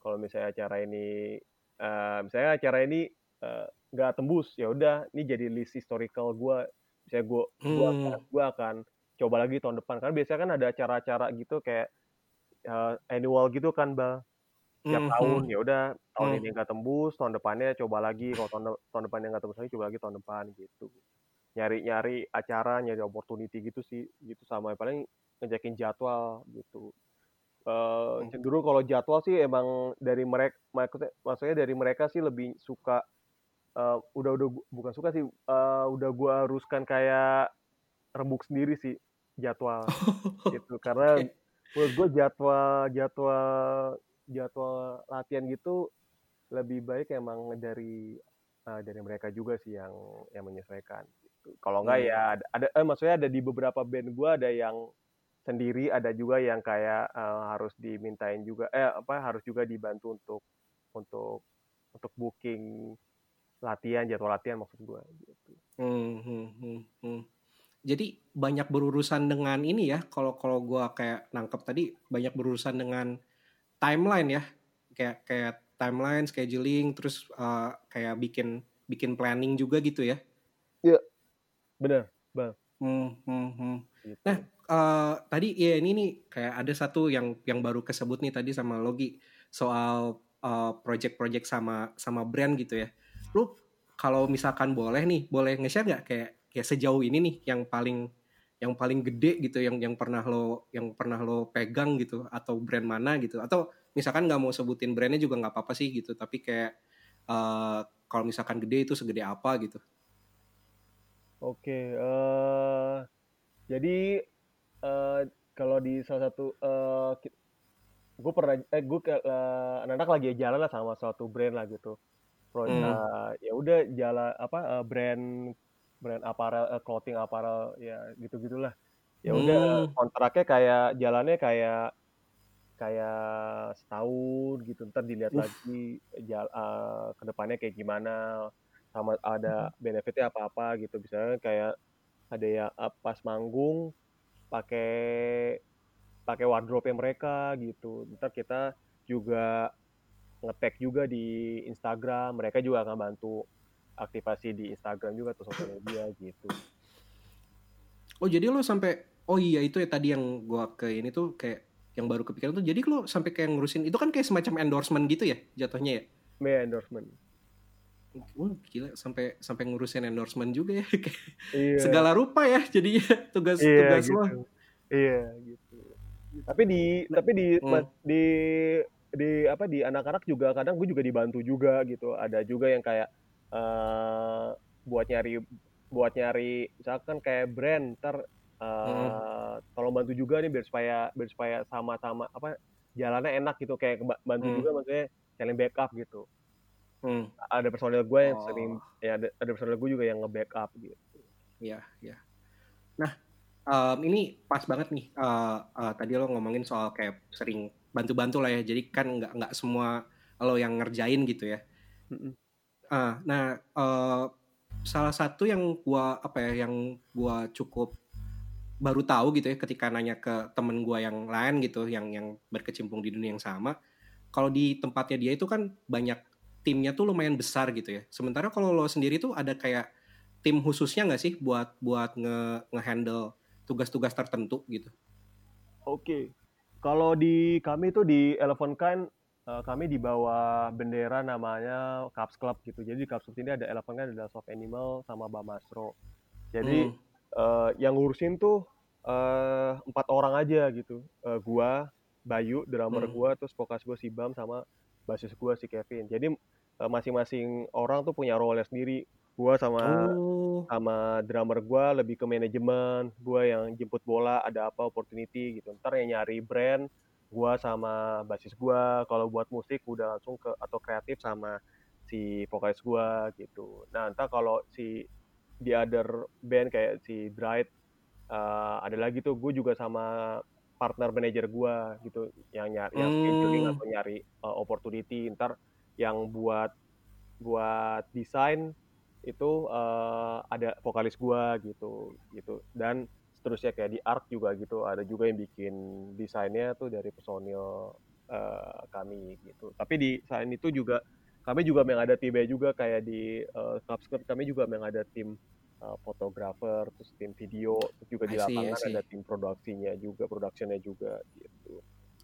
Kalau misalnya acara ini eh, misalnya acara ini eh, nggak tembus ya udah ini jadi list historical gue misalnya gue gue Hmm. akan gue akan coba lagi tahun depan. Karena biasanya kan ada acara-acara gitu kayak eh, annual gitu kan bal. Tiap Hmm, tahun hmm. ya udah tahun Hmm. ini nggak tembus tahun depannya coba lagi. Kalau tahun de- tahun depannya nggak tembus lagi coba lagi tahun depan gitu. Nyari nyari acara nyari opportunity gitu sih gitu sama. Paling ngejakin jadwal gitu Eh, Hmm. cenderung kalau jadwal sih emang dari mereka maksudnya maksudnya dari mereka sih lebih suka eh, udah udah bukan suka sih eh, udah gua haruskan kayak rembuk sendiri sih jadwal gitu karena Oke. menurut gue jadwal jadwal jadwal latihan gitu lebih baik emang dari eh, dari mereka juga sih yang yang menyesuaikan gitu. Kalau enggak Hmm. ya ada, ada eh maksudnya ada di beberapa band gua ada yang sendiri, ada juga yang kayak eh, harus dimintain juga eh apa harus juga dibantu untuk untuk untuk booking latihan jadwal latihan maksud gua gitu. Hmm, hmm, hmm, hmm. Jadi banyak berurusan dengan ini ya. Kalau kalau gua kayak nangkep tadi banyak berurusan dengan timeline ya. Kayak kayak timeline, scheduling, terus uh, kayak bikin bikin planning juga gitu ya. Bener, Hmm, hmm, hmm. gitu. Nah, uh, tadi ya ini nih kayak ada satu yang yang baru kesebut nih tadi sama Logi soal uh, project-project sama sama brand gitu ya. Lu kalau misalkan boleh nih, boleh nge-share nggak kayak kayak sejauh ini nih yang paling yang paling gede gitu yang yang pernah lo yang pernah lo pegang gitu atau brand mana gitu atau misalkan nggak mau sebutin brandnya juga nggak apa-apa sih gitu tapi kayak uh, kalau misalkan gede itu segede apa gitu Oke, eh jadi eh kalau di salah satu eh gue pernah eh gue ke eh, anak-anak lagi jalan lah sama suatu brand lah gitu. Pro, Hmm. eh, ya udah jalan apa eh, brand brand apparel eh, clothing apparel ya gitu-gitulah. Ya udah Hmm. kontraknya kayak jalannya kayak kayak setahun gitu ntar dilihat lagi jal, uh, ke depannya kayak gimana sama ada benefitnya apa apa gitu misalnya kayak ada uh, pas manggung pakai pakai wardrobe mereka gitu. Ntar kita juga ngetek juga di Instagram mereka juga akan bantu aktivasi di Instagram juga atau sosial media gitu. Oh jadi lo sampai oh iya itu ya tadi yang gua ke ini tuh kayak yang baru kepikiran tuh. Jadi lo sampai kayak ngurusin itu kan kayak semacam endorsement gitu ya jatuhnya ya. May endorsement Wah gila sampai sampai ngurusin endorsement juga ya. Iya Segala rupa ya jadinya tugas iya tugas gitu lo. iya gitu tapi di tapi di Hmm. di di apa di anak-anak juga kadang gue juga dibantu juga gitu ada juga yang kayak eh buat nyari buat nyari misalkan kayak brand ntar eh tolong bantu juga nih biar supaya biar supaya sama-sama apa jalannya enak gitu kayak bantu Hmm. juga maksudnya saling backup gitu Hmm. ada personil gue yang Oh. sering ya ada, ada personil gue juga yang nge-backup gitu Iya, iya. Nah, em, ini pas banget nih. eh, eh, tadi lo ngomongin soal kayak sering bantu-bantu lah ya. Jadi kan nggak nggak semua lo yang ngerjain gitu ya. Ah, nah, eh, salah satu yang gua apa ya, yang gua cukup baru tahu gitu ya, ketika nanya ke temen gua yang lain gitu, yang yang berkecimpung di dunia yang sama. Kalau di tempatnya dia itu kan banyak timnya tuh lumayan besar gitu ya. Sementara kalau lo sendiri tuh ada kayak tim khususnya nggak sih buat buat nge ngehandle tugas-tugas tertentu gitu? Oke, kalau di kami tuh di Elephant Kind, eh, kami di bawah bendera namanya Cubs Club gitu. Jadi di Cubs Club ini ada Elephant Kind, ada Soft Animal, sama Bamasro. Jadi Hmm. eh, yang ngurusin tuh eh, empat orang aja gitu. Eh, gua, Bayu, drummer Hmm. gua, terus vokalis gua si Bam, sama basis gua si Kevin. Jadi eh, masing-masing orang tuh punya role sendiri. Gua sama Oh, sama drummer gua lebih ke manajemen. Gua yang jemput bola ada apa opportunity gitu. Ntar yang nyari brand gua sama basis gua. Kalau buat musik udah langsung ke atau kreatif sama si vokalis gua gitu. Nah ntar kalau si di other band kayak si Dried eh, ada lagi tuh. Gue juga sama partner manajer gua gitu yang nyari yang scheduling Hmm. atau nyari eh, opportunity ntar yang buat buat desain itu eh, ada vokalis gua gitu gitu dan seterusnya kayak di art juga gitu ada juga yang bikin desainnya tuh dari personil eh, kami gitu tapi di selain itu juga kami juga memang ada timnya juga kayak di uh, Club kami juga memang ada tim eh, fotografer terus tim video terus juga di see, I lapangan see. ada tim produksinya juga productionnya juga gitu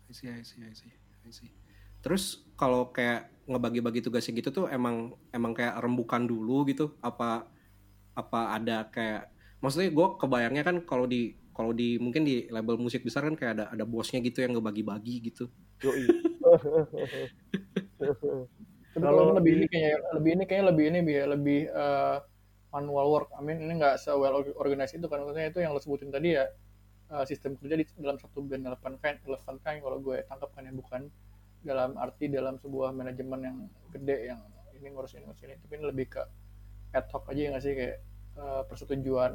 I see, I see, I see, I see. Terus kalau kayak ngebagi-bagi tugasnya gitu tuh emang emang kayak rembukan dulu gitu? Apa apa ada kayak maksudnya gue kebayangnya kan kalau di kalau di mungkin di label musik besar kan kayak ada ada bosnya gitu yang ngebagi-bagi gitu. Kalau lebih ini kayaknya lebih ini kayaknya lebih ini biar lebih eh, manual work. I mean ini nggak se well organized itu kan. Maksudnya itu yang lo sebutin tadi ya eh, sistem kerja di dalam satu band elephant kind elephant kind kalau gue tangkap kan ya bukan dalam arti dalam sebuah manajemen yang gede yang ini ngurus ini ngurus ini tapi ini lebih ke ad hoc aja ya nggak sih? Kayak eh, persetujuan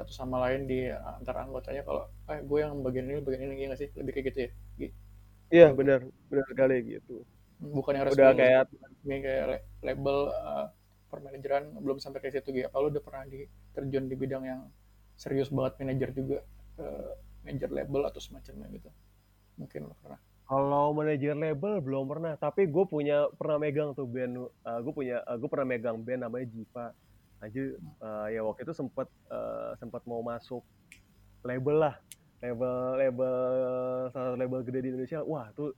satu sama lain di antara anggotanya. Kalau eh gue yang bagian ini bagian ini ya nggak sih? Lebih kayak gitu ya iya benar. Benar sekali gitu. Bukan yang resmi udah kayak kayak label uh, permanajeran belum sampai ke situ gitu. Kalau udah pernah di terjun di bidang yang serius banget manajer juga uh, manajer label atau semacamnya gitu. Mungkin lo pernah. Kalau manajer label belum pernah, tapi gue punya pernah megang tuh band, gue punya gue pernah megang band namanya Jiva. Aja eh, ya waktu itu sempat eh, sempat mau masuk label lah, label label salah satu label gede di Indonesia. Wah tuh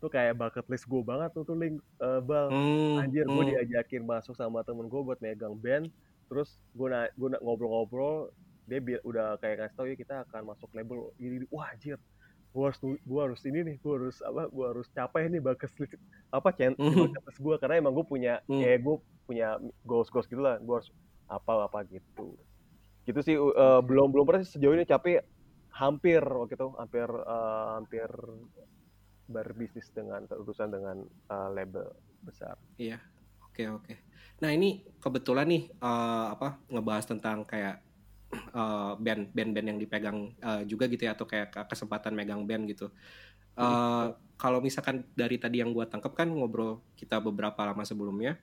tuh kayak bucket list gue banget tuh tuh link eh, bal. Hmm, Anjir gue hmm. diajakin masuk sama temen gue buat megang band, terus gue na gue ngobrol-ngobrol, dia udah kayak ngasih tau ya kita akan masuk label ini, wah anjir gue harus gua harus ini nih gue harus apa gue harus capai nih bagus apa cen Mhm. bagus gue karena emang gue punya Hmm. ya gue punya goals goals gitu lah gue harus apa apa gitu gitu sih uh, belum belum pernah sejauh ini tapi hampir waktu itu hampir uh, hampir berbisnis dengan urusan dengan uh, label besar Iya, oke oke. Nah ini kebetulan nih eh, apa ngebahas tentang kayak eh, band band-band yang dipegang eh, juga gitu ya atau kayak ke- kesempatan megang band gitu. uh, kalau misalkan dari tadi yang gue tangkap kan ngobrol kita beberapa lama sebelumnya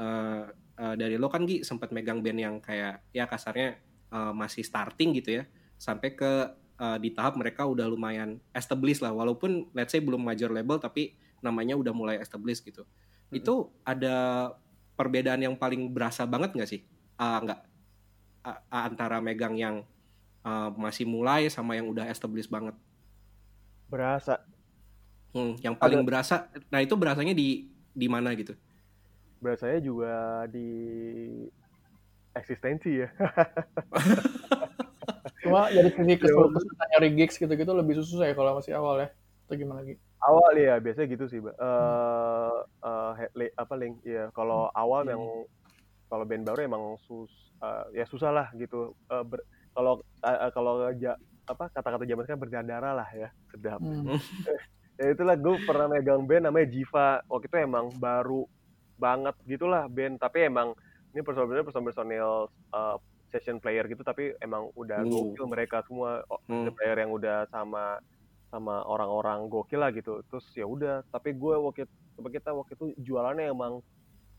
uh, uh, dari lo kan Gi sempat megang band yang kayak ya kasarnya uh, masih starting gitu ya sampai ke uh, di tahap mereka udah lumayan established lah walaupun let's say belum major label tapi namanya udah mulai established gitu hmm. itu ada perbedaan yang paling berasa banget nggak sih uh, nggak uh, antara megang yang uh, masih mulai sama yang udah established banget berasa Hmm, yang paling Ada. berasa, nah itu berasanya di di mana gitu? Berasanya juga di eksistensi ya. Cuma dari sini kesulitan nyari gigs gitu-gitu lebih susah ya kalau masih awal ya? Atau gimana lagi? Awal ya, biasanya gitu sih, Mbak. Uh, uh, apa link? Ya, kalau hmm. awal yang kalau band baru emang sus uh, ya susah lah gitu. Uh, kalau uh, kalau ja, apa kata-kata zaman sekarang berdarah lah ya, sedap. Hmm. ya itulah gue pernah megang band namanya Jiva waktu itu emang baru banget gitulah band tapi emang ini personil personil personil uh, session player gitu tapi emang udah uh. gokil mereka semua uh. player yang udah sama sama orang-orang gokil lah gitu terus ya udah tapi gue waktu itu kita waktu itu jualannya emang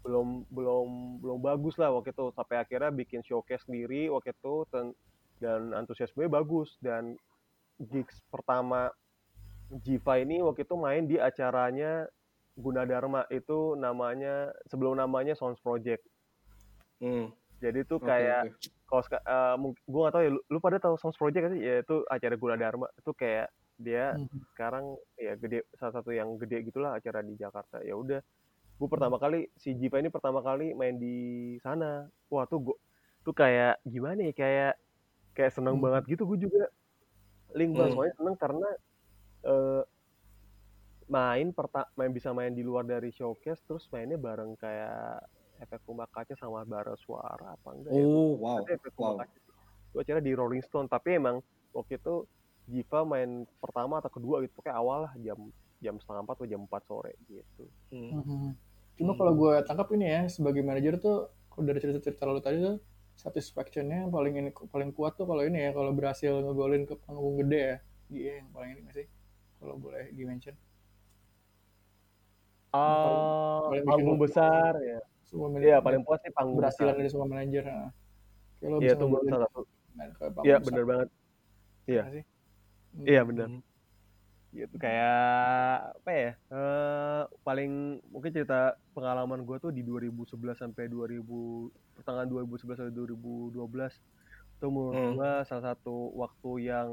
belum belum belum bagus lah waktu itu sampai akhirnya bikin showcase sendiri waktu itu dan dan antusiasme bagus dan gigs pertama Jiva ini waktu itu main di acaranya Gunadarma itu namanya sebelum namanya Sounds Project. Hmm. Jadi itu kayak okay, okay. Kalau uh, gue gak tahu ya lu, lu pada tahu Sounds Project kan sih ya itu acara Gunadarma itu kayak dia hmm. sekarang ya gede salah satu yang gede gitulah acara di Jakarta. Ya udah gue pertama kali si Jiva ini pertama kali main di sana. Wah tuh gue tuh kayak gimana ya kayak kayak seneng hmm. banget gitu gue juga link banget hmm. soalnya seneng karena uh, main perta main bisa main di luar dari showcase terus mainnya bareng kayak efek rumah kaca sama bara suara apa enggak ya? oh, ya wow Tapi efek wow. kaca itu acara di Rolling Stone tapi emang waktu itu Jiva main pertama atau kedua gitu kayak awal lah jam jam setengah empat atau jam empat sore gitu hmm. hmm. cuma hmm. kalau gue tangkap ini ya sebagai manajer tuh kalau dari cerita-cerita lalu tadi tuh satisfactionnya yang paling ini paling kuat tuh kalau ini ya kalau berhasil ngegolin ke panggung gede ya iya yang paling ini sih kalau boleh dimention? Oh, paling, panggung besar ya. Iya, paling puas sih panggung berhasilan dari semua manajer. Nah. Iya, itu salah satu. Iya, benar banget. Iya. Iya, benar. Hmm. Gitu kayak apa ya? Uh, paling mungkin cerita pengalaman gue tuh di 2011 sampai 2000 pertengahan 2011 sampai 2012 itu menurut hmm. gue salah satu waktu yang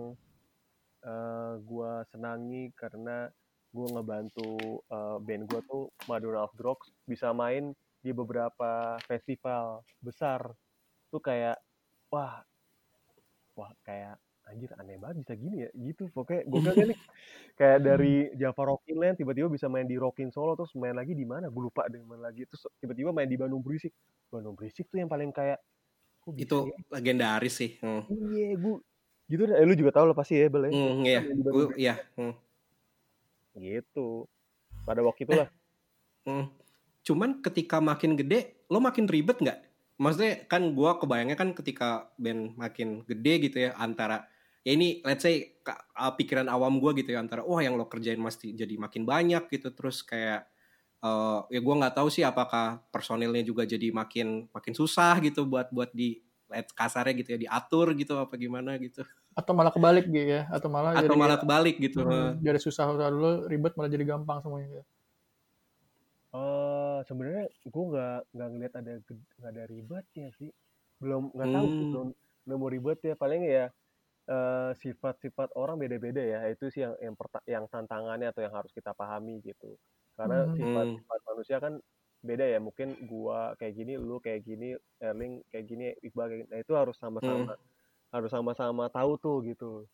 uh, eh, gue senangi karena gue ngebantu uh, band gue tuh Madonna of Drugs bisa main di beberapa festival besar tuh kayak wah wah kayak anjir aneh banget bisa gini ya gitu. Pokoknya gue kan nih kayak dari Java Rockin Land tiba-tiba bisa main di Rockin Solo terus main lagi di mana? Gue lupa deh main lagi. Terus tiba-tiba main di Bandung Berisik. Bandung Berisik tuh yang paling kayak itu ya? legendaris sih hmm. iya gue gitu eh, lu juga tahu lo pasti ya bel ya. Mm, iya. Gue iya mm. gitu. Pada waktu itu lah. Eh, mm. Cuman ketika makin gede lo makin ribet nggak? Maksudnya kan gue kebayangnya kan ketika band makin gede gitu ya antara ya ini let's say pikiran awam gue gitu ya antara wah yang lo kerjain mesti jadi makin banyak gitu. Terus kayak uh, ya gue nggak tahu sih apakah personilnya juga jadi makin makin susah gitu buat buat di kasarnya gitu ya diatur gitu apa gimana gitu. Atau malah kebalik gitu ya atau malah atau jadi, malah kebalik gitu. Hmm, jadi susah dulu ribet malah jadi gampang semuanya. Gitu. Uh, sebenarnya gue nggak nggak ngeliat ada nggak ada ribet ya sih belum nggak tahu hmm. belum belum mau ribet ya paling ya uh, sifat-sifat orang beda-beda ya itu sih yang yang, yang tantangannya atau yang harus kita pahami gitu karena sifat-sifat hmm. manusia kan beda ya mungkin gua kayak gini lu kayak gini Erling kayak gini Iqbal kayak gini. nah itu harus sama-sama hmm. harus sama-sama tahu tuh gitu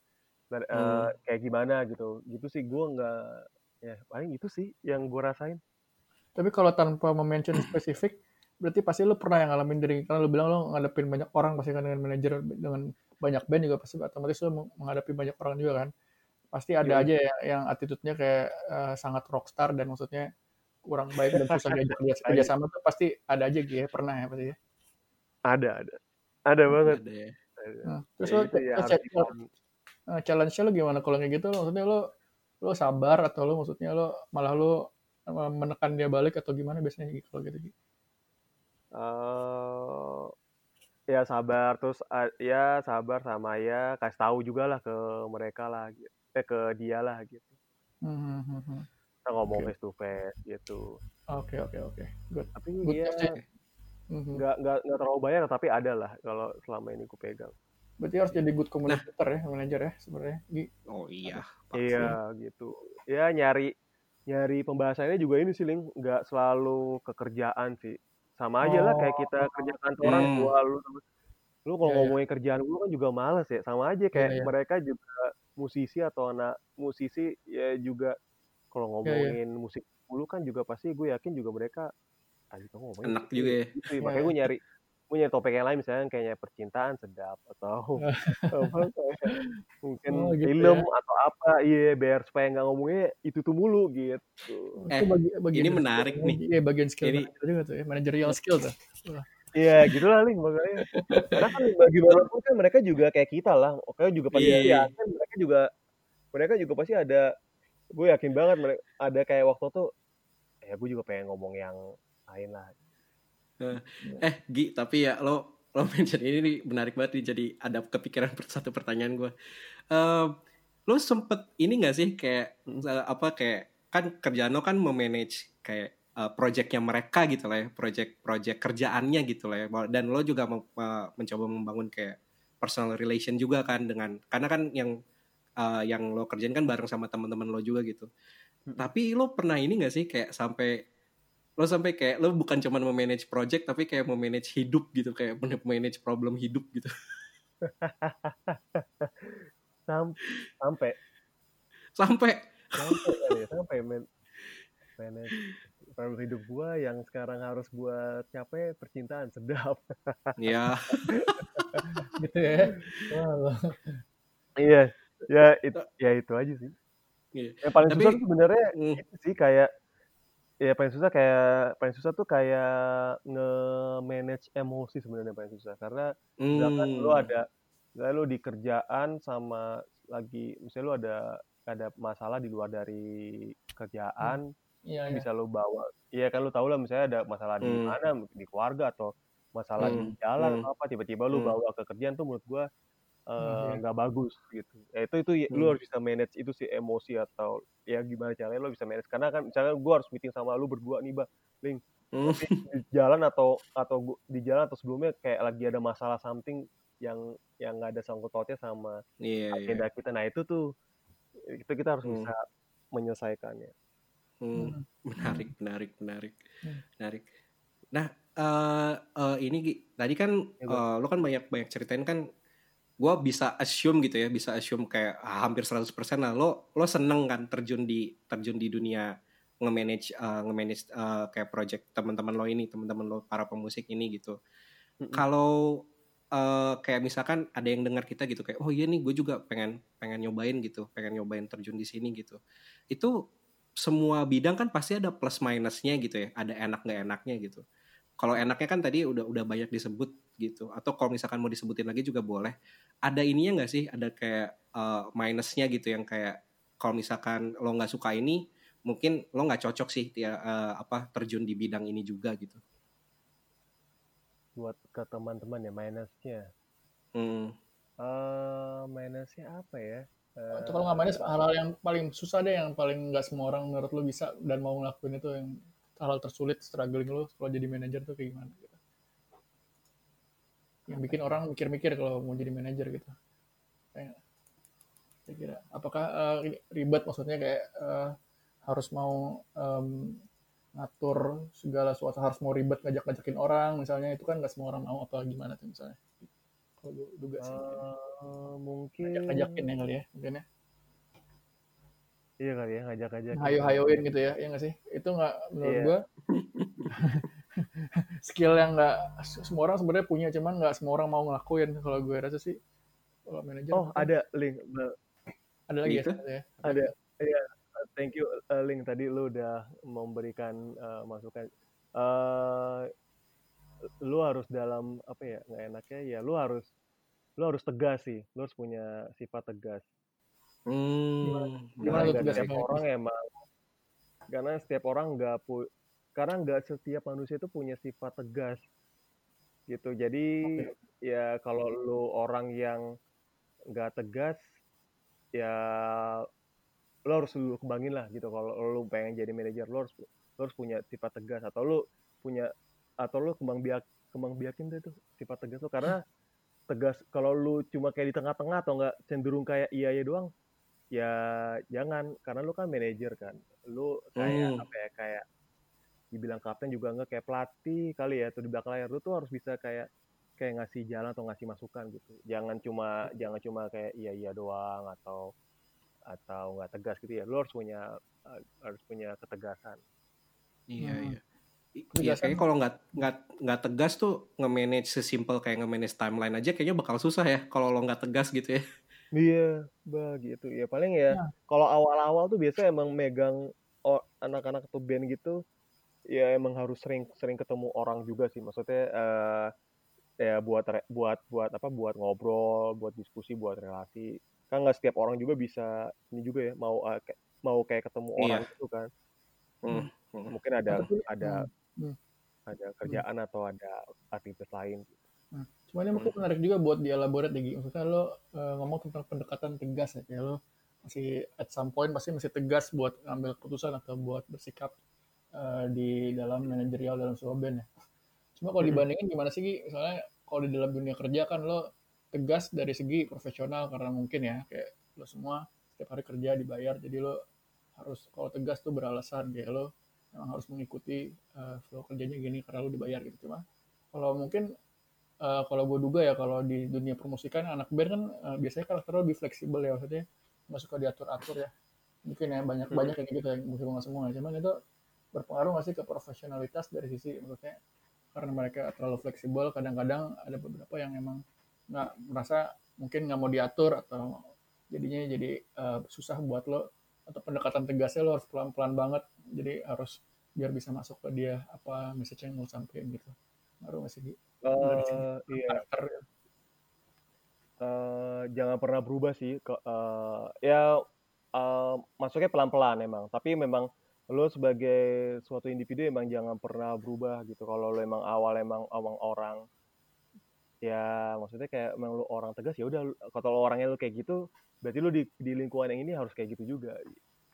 Dan, hmm. uh, kayak gimana gitu gitu sih gua nggak ya paling itu sih yang gua rasain tapi kalau tanpa mention spesifik berarti pasti lu pernah yang ngalamin dari karena lu bilang lu ngadepin banyak orang pasti kan dengan manajer dengan banyak band juga pasti otomatis lu menghadapi banyak orang juga kan. Pasti ada yeah. aja ya yang attitude-nya kayak uh, sangat rockstar dan maksudnya kurang baik dan susah diajak kerja sama tuh pasti ada aja gitu ya pernah ya pasti ya? Ada ada. Ada banget. Ada ya. Nah, terus ya, lo ya, challenge lo gimana? Kalau kayak gitu maksudnya lo lo sabar atau lo maksudnya lo malah lo menekan dia balik atau gimana biasanya gitu kalau gitu Gi? eh ya sabar terus uh, ya sabar sama ya kasih tahu juga lah ke mereka lah gitu. eh ke dia lah gitu Hmm, hmm, hmm, hmm. kita ngomong Oke. face to face gitu Oke oke oke. Good. tapi Good sih. Mhm. nggak nggak nggak terlalu banyak tapi ada lah kalau selama ini ku pegang Berarti harus jadi good communicator ya, manajer ya sebenarnya. Oh iya. pasti. iya gitu ya nyari nyari pembahasannya juga ini sih Ling nggak selalu kekerjaan sih sama aja lah kayak kita kerja kantoran Hmm. gua lu lu kalau Iya, iya. ngomongin kerjaan lu kan juga males ya sama aja kayak Iya, iya. mereka juga musisi atau anak musisi ya juga kalau Iya, ngomongin musik dulu kan juga pasti gue yakin juga mereka tadi kamu ngomongin Enak gitu juga ya. gitu Iya, makanya iya. gue nyari gue nyari topik yang lain misalnya kayaknya percintaan sedap atau apa kayak mungkin Oh, gitu film ya. atau apa iya biar supaya nggak ngomongnya itu tuh mulu gitu Eh, Itu bagi, bagian ini menarik skill- nih. Iya bagian skill Ini- juga tuh ya, managerial skill tuh. Iya gitu lah Ling makanya karena kan bagaimanapun kan mereka juga kayak kita lah oke juga pasti Iya, iya. yakin mereka juga mereka juga pasti ada gue yakin banget mereka ada kayak waktu tuh ya gue juga pengen ngomong yang lain lah Eh, Gi, tapi ya lo lo mention ini nih menarik banget nih jadi ada kepikiran satu pertanyaan gue. Eh, lo sempet ini gak sih kayak eh, apa kayak kan kerjaan lo kan memanage kayak eh, projectnya mereka gitu lah ya, project-project kerjaannya gitu lah ya. Dan lo juga mem- eh, mencoba membangun kayak personal relation juga kan dengan karena kan yang eh, yang lo kerjain kan bareng sama teman-teman lo juga gitu. Hmm. Tapi lo pernah ini gak sih kayak sampai lo sampai kayak lo bukan cuma memanage project tapi kayak memanage hidup gitu kayak memanage problem hidup gitu. Sam- sampai. Sampai. Sampai kali ya, sampai men manage problem hidup gua yang sekarang harus buat capek percintaan sedap. Ya Gitu ya. Iya ya itu ya itu aja sih. Iya. yang paling Tapi- susah sebenarnya mm, itu sih kayak ya paling susah kayak paling susah tuh kayak nge-manage emosi sebenarnya paling susah karena misalkan hmm, lu ada misalnya lu di kerjaan sama lagi misalnya lu ada ada masalah di luar dari kerjaan Iya, iya. bisa lu bawa iya kan lu tahu lah misalnya ada masalah di Hmm. mana di keluarga atau masalah di Hmm, jalan hmm, atau apa tiba-tiba lu hmm. bawa ke kerjaan tuh menurut gua eh, Hmm, nggak bagus gitu ya itu itu y- lu Hmm. harus bisa manage itu sih emosi atau ya gimana caranya lu bisa manage karena kan misalnya gua harus meeting sama lu berdua nih bang hmm, tapi di jalan atau atau gua- di jalan atau sebelumnya kayak lagi ada masalah something yang yang nggak ada sangkut pautnya sama iya iya agenda kita nah itu tuh itu kita harus Hmm. bisa menyelesaikannya hmm. Hmm. menarik menarik menarik Hmm. menarik nah eh eh, ini Gi, tadi kan Ya, Bang. eh, lo kan banyak banyak ceritain kan gue bisa assume gitu ya bisa assume kayak ah, hampir 100% lah lo lo seneng kan terjun di terjun di dunia nge-manage eh, nge-manage eh, kayak project teman-teman lo ini teman-teman lo para pemusik ini gitu. Mm-mm. kalau eh, kayak misalkan ada yang dengar kita gitu kayak oh iya nih gue juga pengen pengen nyobain gitu pengen nyobain terjun di sini gitu. Itu semua bidang kan pasti ada plus minusnya gitu ya ada enak nggak enaknya gitu kalau enaknya kan tadi udah udah banyak disebut gitu. Atau kalau misalkan mau disebutin lagi juga boleh. Ada ininya nggak sih? Ada kayak eh, minusnya gitu yang kayak kalau misalkan lo nggak suka ini mungkin lo nggak cocok sih ya eh, apa terjun di bidang ini juga gitu. Buat ke teman-teman ya minusnya. Hmm. eh minusnya apa ya? Eh, Itu kalau nggak minus hal-hal yang paling susah deh yang paling nggak semua orang menurut lu bisa dan mau ngelakuin itu yang hal tersulit struggling lu kalau jadi manajer tuh kayak gimana gitu. Yang bikin orang mikir-mikir kalau mau jadi manajer gitu. Kayak kira apakah eh, ribet maksudnya kayak eh, harus mau em, ngatur segala sesuatu harus mau ribet ngajak-ngajakin orang misalnya itu kan nggak semua orang mau apa gimana tuh misalnya kalau duga sih eh, mungkin ngajak-ngajakin ya kali ya mungkin ya iya kali ya ngajak-ngajak hayo-hayoin gitu ya, ya nggak sih? Itu nggak menurut Iya. gua skill yang nggak semua orang sebenarnya punya, cuman nggak semua orang mau ngelakuin. Kalau gue rasa sih, kalau manajer oh ada link ada lagi Gitu? ya, sebenarnya ya. ada ya thank you eh, link tadi lu udah memberikan eh, masukan eh lu harus dalam apa ya nggak enaknya ya lu harus lu harus tegas sih lu harus punya sifat tegas Hmm, Gimana? nggak setiap apa? orang emang? Karena setiap orang nggak pu karena nggak setiap manusia itu punya sifat tegas gitu. Jadi ya kalau lu orang yang nggak tegas ya lo harus lu kembangin lah gitu. Kalau lu pengen jadi manajer lo harus lo harus punya sifat tegas. Atau lu punya atau lu kembang biak kembang biakin deh tuh sifat tegas lo karena tegas kalau lu cuma kayak di tengah-tengah atau enggak cenderung kayak iya iya doang ya jangan karena lu kan manajer kan lu kayak Hmm. apa ya kayak dibilang kapten juga enggak kayak pelatih kali ya atau di belakang layar lu tuh harus bisa kayak kayak ngasih jalan atau ngasih masukan gitu jangan cuma jangan cuma kayak iya iya doang atau atau nggak tegas gitu ya lu harus punya eh, harus punya ketegasan Iya, Hmm. iya. Iya, kayaknya kalau nggak nggak nggak tegas tuh nge-manage sesimpel kayak nge-manage timeline aja kayaknya bakal susah ya kalau lo nggak tegas gitu ya. Iya, bah gitu. Ya paling ya Nah. kalau awal-awal tuh biasanya emang megang anak-anak atau band gitu ya emang harus sering sering ketemu orang juga sih. Maksudnya eh ya buat re- buat buat apa buat ngobrol, buat diskusi, buat relasi. Kan nggak setiap orang juga bisa ini juga ya mau kayak- mau kayak ketemu Iya. orang gitu kan. Hmm. Hmm. Mungkin ada ada hmm. ada kerjaan atau ada aktivitas lain. Nah, cuma ini mungkin menarik juga buat dielaborate ya, Gi. Maksudnya lo eh, ngomong tentang pendekatan tegas ya, kayak lo masih at some point pasti masih tegas buat ngambil keputusan atau buat bersikap eh, di dalam manajerial dalam sebuah band ya. Cuma kalau Mhm. dibandingin gimana sih, Gi? Misalnya kalau di dalam dunia kerja kan lo tegas dari segi profesional karena mungkin ya kayak lo semua setiap hari kerja dibayar jadi lo harus kalau tegas tuh beralasan kayak lo memang harus mengikuti eh, flow kerjanya gini karena lo dibayar gitu cuma kalau mungkin eh, kalau gue duga ya kalau di dunia permusikan anak band kan eh, biasanya karakternya lebih fleksibel ya maksudnya nggak suka diatur-atur ya. Mungkin ya banyak banyak kayak gitu ya musik nggak semua cuman itu berpengaruh nggak sih ke profesionalitas dari sisi maksudnya karena mereka terlalu fleksibel kadang-kadang ada beberapa yang emang nggak merasa mungkin nggak mau diatur atau jadinya jadi eh, susah buat lo atau pendekatan tegasnya lo harus pelan-pelan banget jadi harus biar bisa masuk ke dia apa message yang mau sampein gitu. Ngaruh nggak sih Eh iya. karakter. Eh jangan pernah berubah sih ke eh, ya eh, masuknya pelan-pelan emang. Tapi memang lo sebagai suatu individu emang jangan pernah berubah gitu. Kalau lo emang awal emang awang orang ya maksudnya kayak emang lo orang tegas ya udah kalau lo orangnya lo kayak gitu berarti lo di, di lingkungan yang ini harus kayak gitu juga.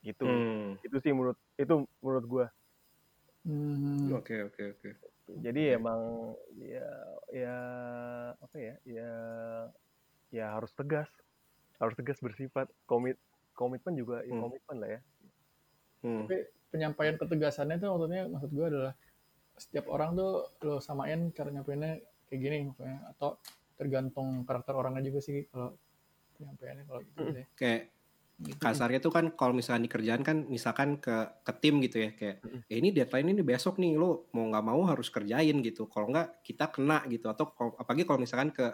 Gitu. Hmm. itu sih menurut itu menurut gua. Hmm, Oke, oke, oke. Jadi emang ya ya apa ya ya ya harus tegas harus tegas bersifat komit komitmen juga ya, Hmm. komitmen lah ya Hmm. tapi penyampaian ketegasannya itu maksudnya maksud gue adalah setiap orang tuh lo samain cara nyampeinnya kayak gini maksudnya atau tergantung karakter orangnya juga sih kalau penyampaiannya kalau gitu Hmm. deh. Kayak. Kasarnya tuh kan kalau misalnya di kerjaan kan misalkan ke ke tim gitu ya kayak eh, ini deadline ini besok nih lo mau nggak mau harus kerjain gitu. Kalau nggak kita kena gitu. Atau apalagi kalau misalkan ke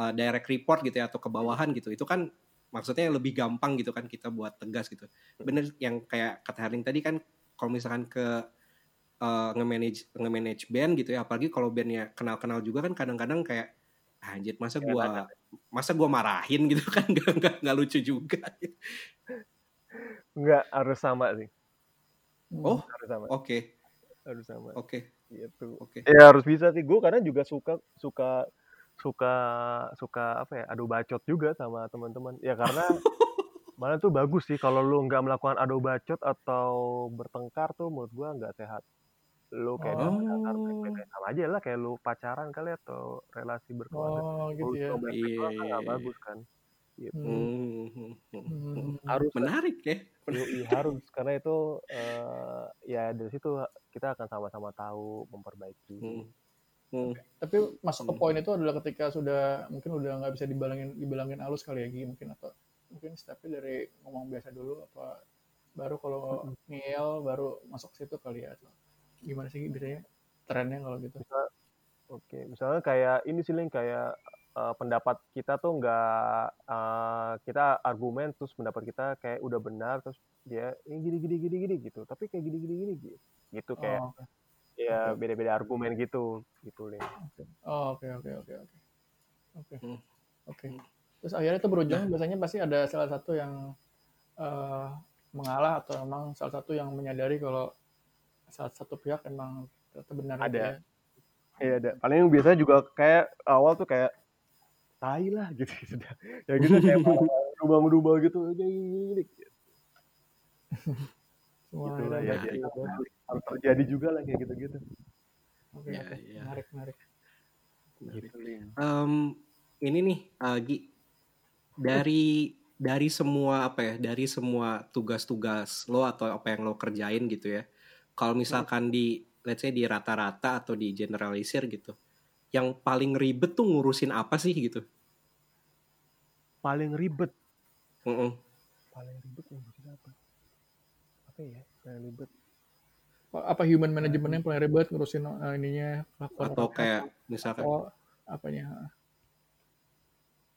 uh, direct report gitu ya atau ke bawahan gitu. Itu kan maksudnya lebih gampang gitu kan kita buat tegas gitu. Bener yang kayak kata Herling tadi kan kalau misalkan ke uh, nge-manage nge-manage band gitu ya apalagi kalau bandnya kenal-kenal juga kan kadang-kadang kayak "Ah, anjir masa Ya, gua masa gua marahin gitu kan? Nggak nggak nggak lucu juga. Nggak harus sama sih. Oh harus sama. oke. Harus sama. Oke. Gitu oke. Ya harus bisa sih. Gue karena juga suka suka suka suka apa ya adu bacot juga sama teman-teman. Ya karena mana tuh bagus sih kalau lu nggak melakukan adu bacot atau bertengkar tuh menurut gua nggak sehat lu kayak Oh. dasar baik-baik sama aja lah kayak lu pacaran kali atau relasi berkeluarga Oh gitu Lu ya. baik-baik Iya, kan nggak iya, bagus kan gitu. Hmm. Hmm, hmm, hmm. Hmm. harus menarik ya Yoi, harus karena itu eh, ya dari situ kita akan sama-sama tahu memperbaiki Hmm. Hmm. Tapi masuk ke Hmm. poin itu adalah ketika sudah mungkin udah nggak bisa dibilangin dibilangin halus kali ya Gi mungkin atau mungkin stepnya dari ngomong biasa dulu apa baru kalau ngeyel baru masuk ke situ kali ya atau gimana sih biasanya trennya kalau gitu? Oke, misalnya kayak ini sih Link, kayak eh, pendapat kita tuh nggak eh, kita argumen terus pendapat kita kayak udah benar terus dia ini gini gini gini gini gitu, tapi kayak gini gini gini gitu, gitu kayak Oh, oke. ya beda-beda argumen gitu, gitu Link. Oh, oke oke oke oke. Oke. Hmm. Oke. Terus akhirnya itu berujung biasanya pasti ada salah satu yang eh, mengalah atau memang salah satu yang menyadari kalau salah satu pihak emang ternyata benar gitu Ada. ya. Iya ada. Paling yang biasanya juga kayak awal tuh kayak tai lah gitu gitu dah. Ya gitu kayak rubah-rubah gitu gini, gini, gini. Semua Gitu lah ya, ya. gitu. Harus terjadi juga lah kayak gitu-gitu. Oke, Ya, oke. ya. menarik menarik. Gitu. Em, ini nih uh, Gi, dari dari semua apa ya dari semua tugas-tugas lo atau apa yang lo kerjain gitu ya kalau misalkan di let's say di rata-rata atau di generalisir gitu yang paling ribet tuh ngurusin apa sih gitu Paling ribet. Mm-mm. Paling ribet yang ngurusin apa? Apa ya? Paling ribet. Apa human management yang paling ribet ngurusin eh, ininya lakon atau kayak misalkan atau apanya?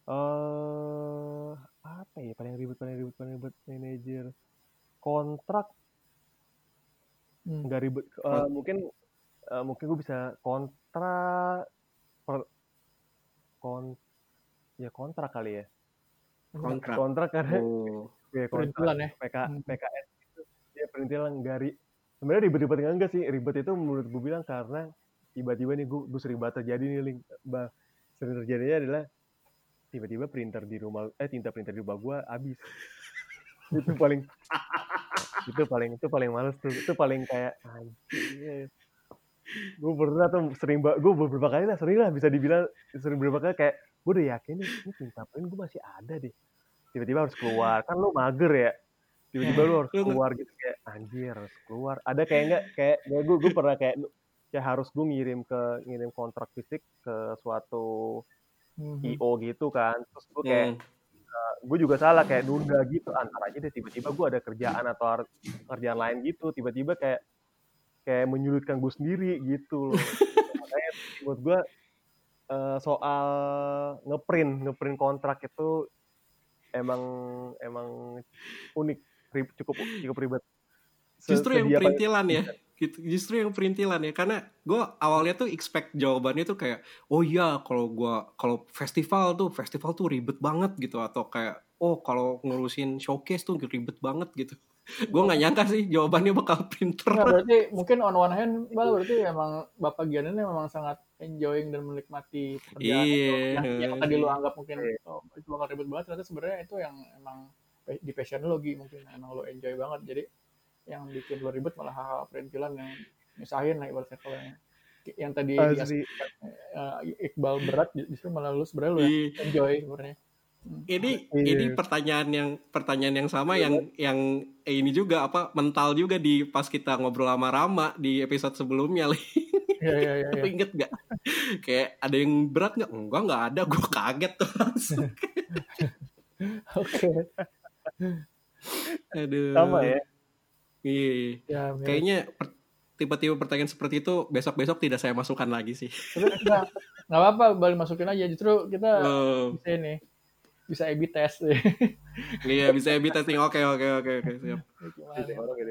eh apa ya paling ribet paling ribet paling ribet manajer kontrak. Nggak ribet. Eh, mungkin eh, mungkin gue bisa kontrak per, kon ya kontrak kali ya. Kontrak kontrak karena oh. ya, Perintilan ya. PK, Hmm. PKS itu ya perintilan nggak ri- sebenarnya ribet-ribet enggak, enggak sih. Ribet itu menurut gue bilang karena tiba-tiba nih gue, gue sering banget terjadi nih link bah sering terjadinya adalah tiba-tiba printer di rumah eh tinta printer di rumah gue habis. Itu paling itu paling itu paling males tuh. Itu paling kayak anjir. Gue pernah tuh sering gue beberapa kali lah sering lah bisa dibilang sering beberapa kali kayak gue udah yakin nih ini tinta print gue masih ada deh. Tiba-tiba harus keluar. Kan lu mager ya. Tiba-tiba lu harus Lu nge- keluar gitu kayak anjir harus keluar. Ada kayak enggak kayak kayak gue gue pernah kayak kayak harus gue ngirim ke ngirim kontrak fisik ke suatu Mhm. IO gitu kan. Terus gue kayak Hmm. Gue juga salah kayak nunda gitu. Antar aja deh tiba-tiba gue ada kerjaan atau kerjaan lain gitu. Tiba-tiba kayak kayak menyulitkan gue sendiri gitu loh. Makanya buat gue eh, soal ngeprint ngeprint kontrak itu emang emang unik cukup cukup ribet. Se- justru yang perintilan ya gitu justru yang perintilan ya karena gue awalnya tuh expect jawabannya tuh kayak oh iya kalau gua kalau festival tuh festival tuh ribet banget gitu atau kayak oh kalau ngurusin showcase tuh ribet banget gitu gue nggak nyangka sih jawabannya bakal printer Nah, berarti mungkin on one hand, Bal, berarti emang Bapak Gian ini memang sangat enjoying dan menikmati pekerjaan itu. Iya. Yang, yang tadi lu anggap mungkin oh, itu bakal ribet banget, ternyata sebenarnya itu yang emang pe- di passion Gi, mungkin emang lu enjoy banget. Jadi yang bikin lu ribet malah hal-hal perintilan yang misahin lah ibaratnya kalau yang yang tadi di Asli. eh, Iqbal berat justru malah lu sebenarnya lu yang Iya. enjoy sebenarnya. ini Iya. ini pertanyaan yang pertanyaan yang sama yang yang eh, ini juga apa mental juga di pas kita ngobrol sama Rama di episode sebelumnya Li. Iya iya iya. Lu iya. inget gak? Kayak ada yang berat nggak? Enggak, nggak ada. Gue kaget tuh langsung. Oke. Aduh. sama ya Iya. Ya. Kayaknya per- tiba-tiba pertanyaan seperti itu besok-besok tidak saya masukkan lagi sih. Tapi enggak, enggak apa-apa, balik masukin aja. Justru kita Oh, bisa ini bisa A/B test. iya bisa A/B testing. Oke oke oke oke siap.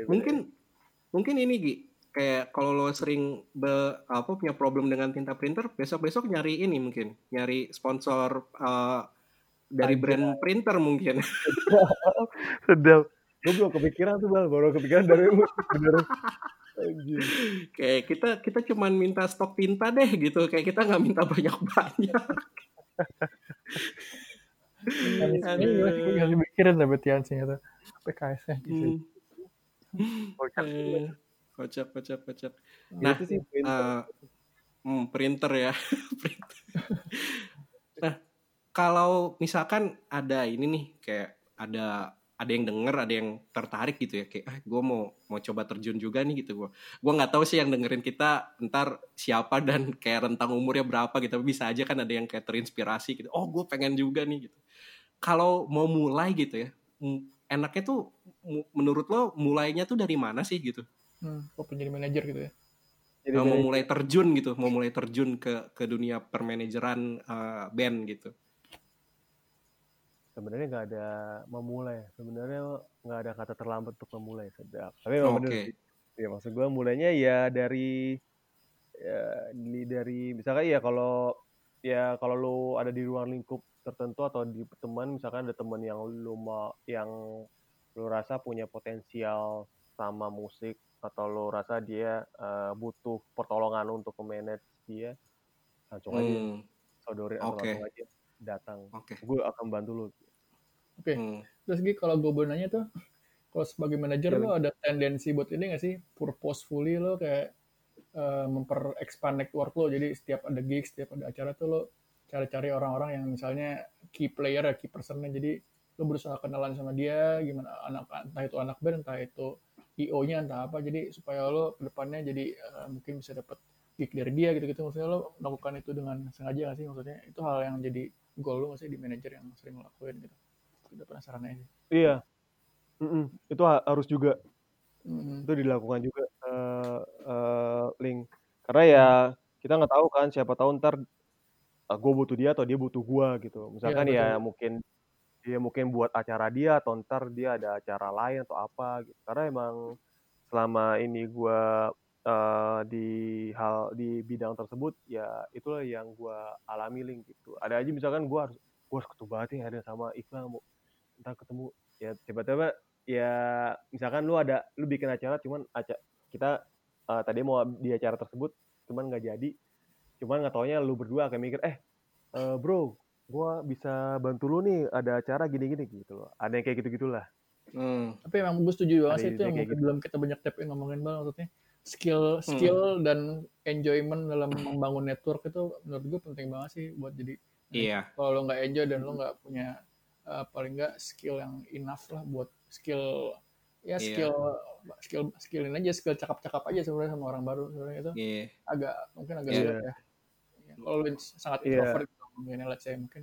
Mungkin mungkin ini Gi kayak kalau lo sering be, apa punya problem dengan tinta printer, besok-besok nyari ini mungkin nyari sponsor eh, dari Anjay. brand printer mungkin. sedap gue belum kepikiran tuh bal baru kepikiran dari lu bener kayak kita kita cuman minta stok tinta deh gitu. Kayak kita nggak minta banyak-banyak. Ini gue gak mikirin Tian sih itu PKS nya Hmm. Kocak. Eh, Kocak, kocak, kocak. Nah, Nah, itu sih printer. Eh, hmm, printer ya. Printer. nah, kalau misalkan ada ini nih, kayak ada ada yang denger, ada yang tertarik gitu ya, kayak ah, gue mau mau coba terjun juga nih gitu gue. Gue nggak tahu sih yang dengerin kita ntar siapa dan kayak rentang umurnya berapa gitu. Tapi Bisa aja kan ada yang kayak terinspirasi gitu. Oh, gue pengen juga nih gitu. Kalau mau mulai gitu ya, enaknya tuh mu- menurut lo mulainya tuh dari mana sih gitu? hmm, kok penjadi manajer gitu ya Jadi mau mulai terjun gitu, mau mulai terjun ke ke dunia permanajeran uh, band gitu. Sebenarnya nggak ada memulai sebenarnya nggak ada kata terlambat untuk memulai sedap tapi memang Oke. sih ya maksud gue mulainya ya dari ya dari misalkan ya kalau ya kalau lu ada di ruang lingkup tertentu atau di teman misalkan ada teman yang lu mau yang lo rasa punya potensial sama musik atau lo rasa dia uh, butuh pertolongan untuk memanage dia langsung hmm. aja sodorin atau okay. langsung aja datang okay. gue akan bantu lo oke. Okay. hmm. terus Gi kalau gue nanya tuh kalau sebagai manajer ya, lo ada tendensi buat ini gak sih? Purposefully lo kayak uh, memperexpand network lo. Jadi setiap ada gig setiap ada acara tuh lo cari-cari orang-orang yang misalnya key player ya key personnya. Jadi lo berusaha kenalan sama dia gimana anak entah itu anak band entah itu io-nya entah apa. Jadi supaya lo ke depannya jadi uh, mungkin bisa dapat gig dari dia gitu-gitu. Maksudnya lo melakukan itu dengan sengaja gak sih? Maksudnya itu hal yang jadi goal lo gak sih di manajer yang sering ngelakuin gitu udah penasaran aja. Iya. Mm -mm. itu harus juga. Mm. itu dilakukan juga uh, uh, link. Karena ya kita nggak tahu kan siapa tahu ntar uh, gue butuh dia atau dia butuh gue gitu. Misalkan ya, ya mungkin dia mungkin buat acara dia atau ntar dia ada acara lain atau apa gitu. Karena emang selama ini gue uh, di hal di bidang tersebut ya itulah yang gue alami link gitu. Ada aja misalkan gue harus gue harus ketemu banget nih ada sama Iqbal ntar ketemu ya tiba-tiba ya misalkan lu ada lu bikin acara cuman acara kita uh, tadi mau di acara tersebut cuman nggak jadi cuman nggak taunya lu berdua akan mikir eh uh, bro gue bisa bantu lu nih ada acara gini-gini gitu loh ada yang kayak gitu gitulah hmm. tapi emang gue setuju banget sih itu yang mungkin gitu. belum kita banyak tap ngomongin banget maksudnya skill hmm. skill hmm. dan enjoyment dalam membangun network itu menurut gue penting banget sih buat jadi iya kalau lo nggak enjoy dan lo nggak punya uh, paling nggak skill yang enough lah buat skill ya iya. skill yeah. skill skillin aja skill cakap-cakap aja sebenarnya sama orang baru sebenarnya itu yeah. agak mungkin agak yeah. sulit ya kalau lu sangat yeah. introvert gitu, mungkin let's say mungkin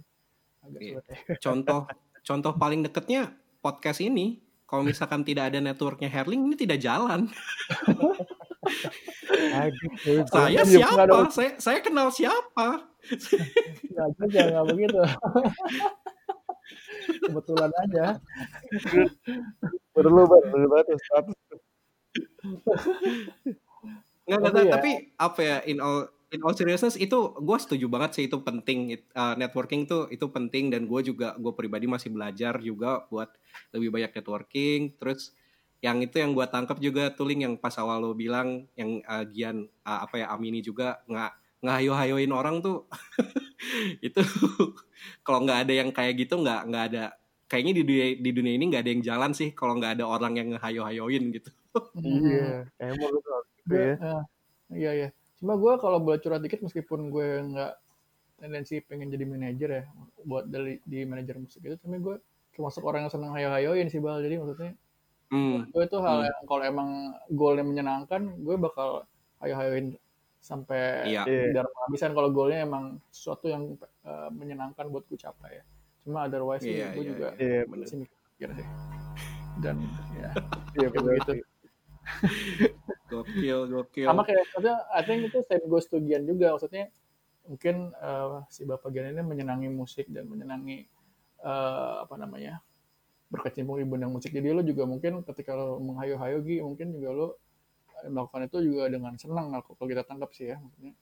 agak yeah. sulit ya. contoh contoh paling deketnya podcast ini kalau misalkan tidak ada networknya Herling ini tidak jalan saya siapa? Saya saya kenal siapa? Nggak jangan begitu. Kebetulan aja. Perlu banget, perlu banget status. Nggak, tapi, ya. tapi apa ya in all in all seriousness itu gue setuju banget sih itu penting uh, networking tuh itu penting dan gue juga gue pribadi masih belajar juga buat lebih banyak networking terus yang itu yang gue tangkap juga tuling yang pas awal lo bilang yang uh, Gian uh, apa ya Amini juga nggak ngayo-hayoin orang tuh itu kalau nggak ada yang kayak gitu nggak nggak ada kayaknya di dunia di dunia ini nggak ada yang jalan sih kalau nggak ada orang yang ngehayo-hayoin gitu iya emang gitu ya iya iya Cuma gue kalau boleh curhat dikit meskipun gue nggak tendensi pengen jadi manajer ya buat dari di manajer musik itu, tapi gue termasuk orang yang senang hayo-hayoin sih bal. Jadi maksudnya hmm. gue itu hal hmm. yang kalau emang goalnya menyenangkan, gue bakal hayo-hayoin sampai iya. tidak kehabisan kalau goalnya emang sesuatu yang uh, menyenangkan buat gue capai ya. Cuma otherwise iya, gue iya, juga iya, masih mikir sih. Dan ya, iya, begitu gokil, gokil. Sama kayak maksudnya I think itu same goes to Gian juga. Maksudnya mungkin uh, si Bapak Gian ini menyenangi musik dan menyenangi uh, apa namanya berkecimpung di bidang musik. Jadi lo juga mungkin ketika lo menghayu-hayu Gi, mungkin juga lo melakukan itu juga dengan senang kalau kita tangkap sih ya maksudnya.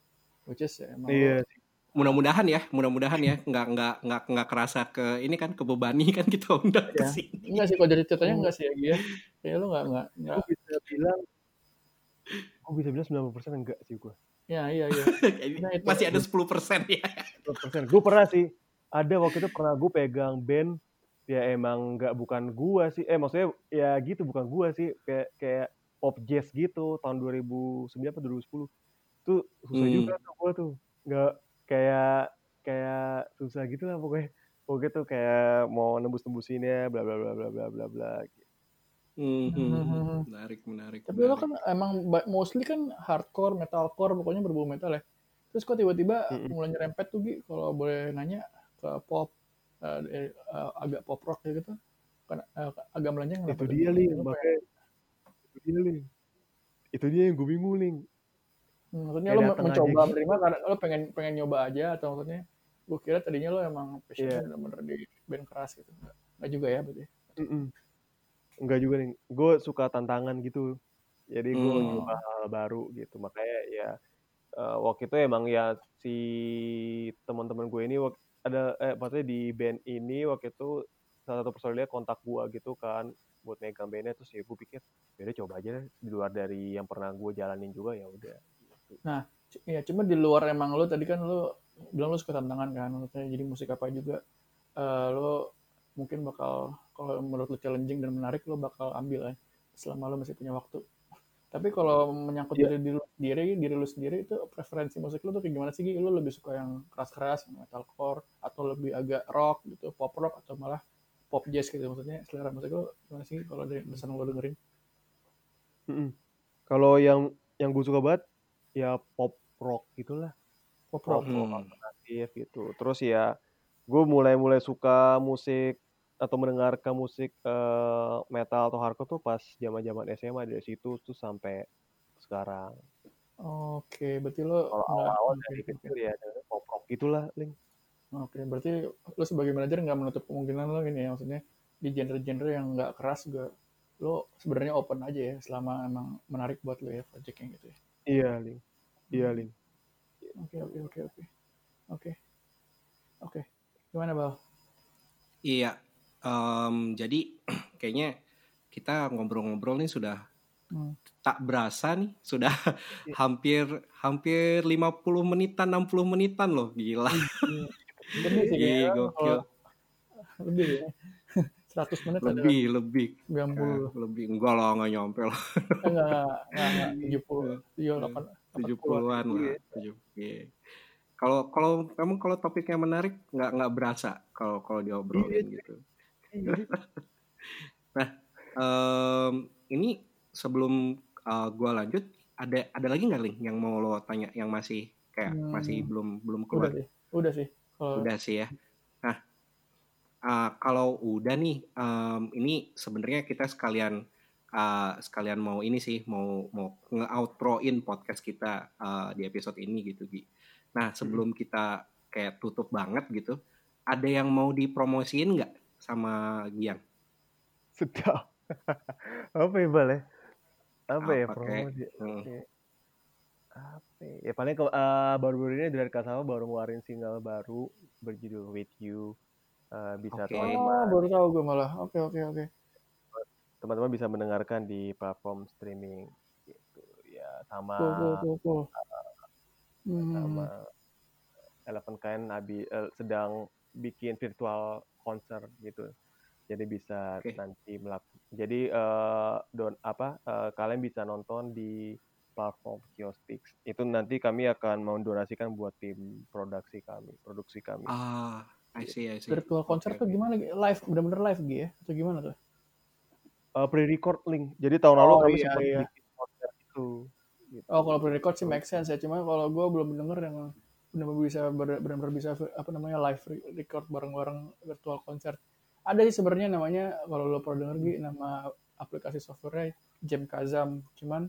Which is ya emang iya. mudah-mudahan ya mudah-mudahan ya. Nggak nggak nggak nggak kerasa ke ini kan kebebani kan kita undang ya. ke sini. Enggak sih kalau dari ceritanya enggak sih ya ya lu nggak nggak nggak. Bisa bilang gue bisa bilang sembilan persen enggak sih gue ya iya iya. Nah, itu, masih ada sepuluh persen ya. sepuluh persen. Gue pernah sih ada waktu itu pernah gue pegang band ya emang nggak bukan gue sih. Eh maksudnya ya gitu bukan gue sih. Kayak kayak pop jazz gitu tahun 2009 atau 2010 tuh susah hmm. juga tuh gue tuh nggak kayak kayak susah gitu lah pokoknya pokoknya tuh kayak mau nembus nembusinnya bla bla bla bla bla bla bla Hmm, hmm, hmm, hmm, menarik, menarik. Tapi menarik. lo kan emang mostly kan hardcore, metalcore, pokoknya berbau metal ya. Terus kok tiba-tiba hmm. mulai nyerempet tuh Gi, kalau boleh nanya ke pop, uh, uh, agak pop rock gitu. Kan uh, agak melenceng. Itu dia, Ling. Makanya, itu dia, Ling. Itu dia yang gue bingung, Ling. Hmm, maksudnya lo mencoba gitu. menerima karena lo pengen pengen nyoba aja atau maksudnya gue kira tadinya lo emang passionnya yeah. bener-bener di band keras gitu. Enggak juga ya berarti. Mm -mm enggak juga nih gue suka tantangan gitu jadi gue hmm. nyoba hal baru gitu makanya ya uh, waktu itu emang ya si teman-teman gue ini ada eh maksudnya di band ini waktu itu salah satu personilnya kontak gue gitu kan buat megang bandnya terus ya gue pikir ya coba aja deh, di luar dari yang pernah gue jalanin juga ya udah Nah, ya cuma di luar emang lu tadi kan lu bilang lu suka tantangan kan, maksudnya jadi musik apa juga eh lu mungkin bakal kalau menurut lu challenging dan menarik lu bakal ambil ya selama lu masih punya waktu. Tapi kalau menyangkut Iya. diri diri lu sendiri, diri lu sendiri itu preferensi musik lu tuh kayak gimana sih? Lu lebih suka yang keras-keras, metalcore atau lebih agak rock gitu, pop rock atau malah pop jazz gitu maksudnya selera musik lu gimana sih kalau dari pesan lu dengerin? Mm-mm. kalau yang yang gue suka banget ya pop rock gitulah Pop pop rock. rock Hmm. alternatif gitu terus ya gue mulai mulai suka musik atau mendengarkan musik eh, metal atau hardcore tuh pas zaman zaman SMA dari situ tuh sampai sekarang Oke, berarti lu kalau awal-awal oke, dari kecil ya dengerin pop rock gitulah Ling Oke, berarti lo sebagai manajer nggak menutup kemungkinan lo gini ya, maksudnya di genre-genre yang nggak keras juga lo sebenarnya open aja ya, selama emang menarik buat lo ya project yang gitu ya. iya Ling iya Ling Oke, oke, oke, oke, oke, oke. Gimana bal? Iya. Em, jadi kayaknya kita ngobrol-ngobrol nih sudah Hmm. tak berasa nih sudah Iya. hampir hampir 50 menitan 60 menitan loh gila Lebih sih Iya, kayaknya gokil. lebih ya. 100 menit ada lebih lebih. 90 Eh, lebih. Enggak lah nggak nyampe lah. Eh, enggak, enggak, enggak, 70, 78, 70-an lah 70 iya. kalau kalau kamu kalau topiknya menarik nggak nggak berasa kalau kalau diobrolin gitu. Nah em, ini sebelum uh, gua lanjut ada ada lagi nggak link yang mau lo tanya yang masih kayak Hmm. masih belum belum Udah keluar? sih, udah sih. Kalau udah sih ya. Nah uh, kalau udah nih em, ini sebenarnya kita sekalian uh, sekalian mau ini sih mau mau nge-outroin podcast kita uh, di episode ini gitu Gi. Nah sebelum kita kayak tutup banget gitu, ada yang mau dipromosiin nggak sama Giang? sedap. Apa ya bal ya? Apa ya promosi? Hmm. Apa ya? ya paling ke- eh, baru-baru ini dari Kasama baru ngeluarin single baru berjudul With You Eh, bisa Oke. teman-teman Oh, baru tahu gue malah. Oke, oke, oke. teman-teman bisa mendengarkan di platform streaming gitu ya sama Cool, cool, cool, cool. Hmm. sama Eleven Kind abi eh, sedang bikin virtual konser gitu jadi bisa Oke. nanti melak jadi eh, don apa eh, kalian bisa nonton di platform Kiostix itu nanti kami akan mendonasikan buat tim produksi kami produksi kami Ah, I see, I see. Virtual konser Oke, tuh gimana? Gi? Live, bener-bener live Gi ya? Atau gimana tuh? Eh, pre-record link jadi tahun lalu Oh, kami iya, sempat iya. bikin konser itu gitu. Oh, kalau pre-record sih make sense ya. Cuma kalau gue belum denger yang benar-benar bisa benar-benar bisa apa namanya live re- record bareng-bareng virtual konser. Ada sih sebenarnya namanya kalau lo pernah denger Gi, nama aplikasi software Jam Kazam. Cuman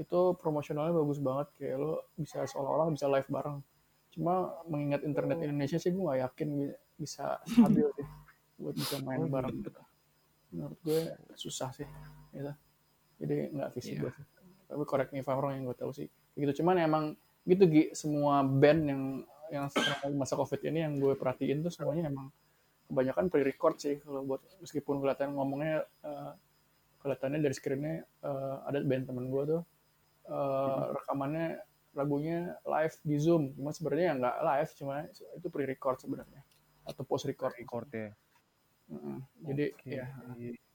itu promosionalnya bagus banget kayak lo bisa seolah-olah bisa live bareng. Cuma mengingat internet Indonesia sih gue gak yakin bi- bisa stabil sih buat bisa main bareng gitu. Menurut gue susah sih gitu. Jadi nggak visible sih. Tapi correct me if I'm wrong yang gue tahu sih. Gitu cuman emang gitu Gi, semua band yang yang masa covid ini yang gue perhatiin tuh semuanya emang kebanyakan pre-record sih kalau buat meskipun kelihatan ngomongnya eh, kelihatannya dari screennya eh, ada band temen gue tuh eh, rekamannya lagunya live di zoom. Cuma sebenarnya ya nggak live cuma itu pre-record sebenarnya. Atau post record record ya. Heeh. jadi Oke. ya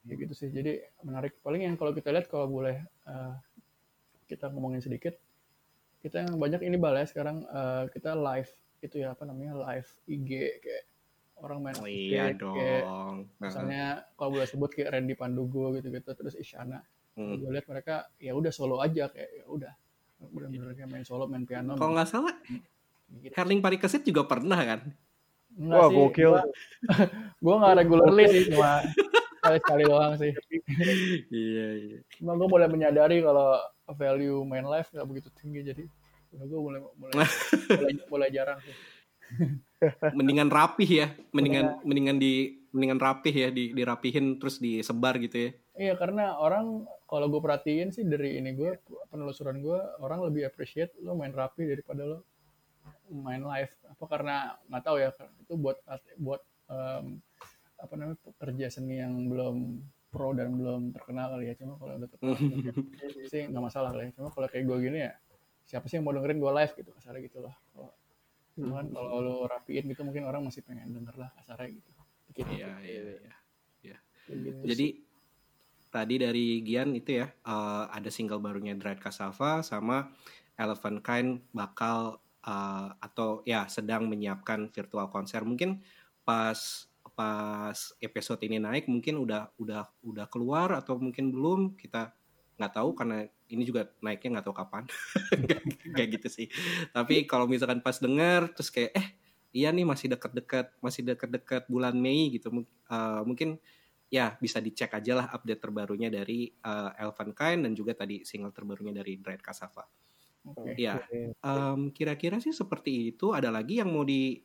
kayak gitu sih. Jadi menarik. Paling yang kalau kita lihat kalau boleh eh, kita ngomongin sedikit kita yang banyak ini bal ya sekarang eh, kita live itu ya apa namanya live IG kayak orang main Oh iya kayak dong. misalnya kalau boleh sebut kayak Randy Pandugo gitu-gitu terus Isyana Hmm. gue lihat mereka ya udah solo aja kayak ya udah bener-bener kayak main solo main piano Kalau nggak salah, gitu. Herling Parikesit juga pernah kan? Enggak wah sih, gokil gua, gua nggak regularly sih cuma sekali-sekali doang sih iya, iya. cuma gue mulai menyadari kalau value main live nggak begitu tinggi jadi udah gue mulai mulai mulai, mulai jarang sih Mendingan rapih ya, mendingan mendingan di mendingan rapih ya, di dirapihin terus disebar gitu ya. Iya karena orang kalau gue perhatiin sih dari ini gue penelusuran gue orang lebih appreciate lo main rapi daripada lo main live. Apa karena nggak tahu ya itu buat buat em, apa namanya pekerja seni yang belum pro dan belum terkenal kali ya. Cuma kalau udah terkenal sih nggak masalah kali ya. Cuma kalau kayak gue gini ya siapa sih yang mau dengerin gue live gitu kasarnya gitu lah kalau cuman kalau lo rapiin gitu mungkin orang masih pengen denger lah kasarnya gitu. Iya, iya, iya. iya. Gitu Jadi tadi dari Gian itu ya eh, ada single barunya Dread Cassava sama Elephant Kind bakal eh, atau ya sedang menyiapkan virtual konser. Mungkin pas pas episode ini naik mungkin udah udah udah keluar atau mungkin belum kita nggak tahu karena ini juga naiknya nggak tahu kapan. Kayak gitu sih. Tapi kalau misalkan pas denger terus kayak eh iya nih masih deket-deket masih deket-deket bulan Mei gitu. Eh, mungkin ya bisa dicek aja lah update terbarunya dari eh, Elvan Kind dan juga tadi single terbarunya dari Dread Cassava. Oke. ya em, kira-kira sih seperti itu. Ada lagi yang mau di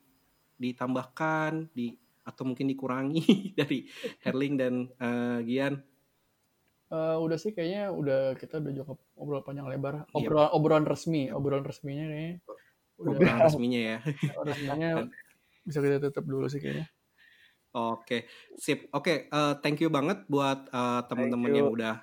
ditambahkan di atau mungkin dikurangi dari Herling dan eh, Gian? Eh, udah sih kayaknya udah kita udah cukup ngobrol panjang lebar. Iya. obrolan obrolan resmi obrolan resminya kayaknya. Udah. obrolan resminya ya. Resminya bisa kita tutup dulu sih kayaknya Oke, sip. Oke, eh, thank you banget buat eh, teman-teman yang udah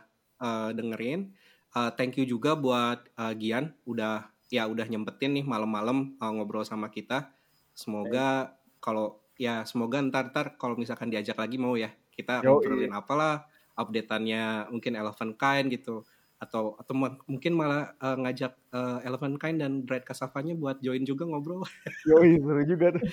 eh, dengerin. Eh, thank you juga buat eh, Gian, udah ya udah nyempetin nih malam-malam eh, ngobrol sama kita. Semoga kalau ya semoga ntar ntar kalau misalkan diajak lagi mau ya kita ngobrolin apalah updateannya mungkin Elephant Kind gitu atau atau mu- mungkin malah eh, ngajak eh, Elephant Kind dan Dread Cassavanya buat join juga ngobrol Yoi, seru juga tuh.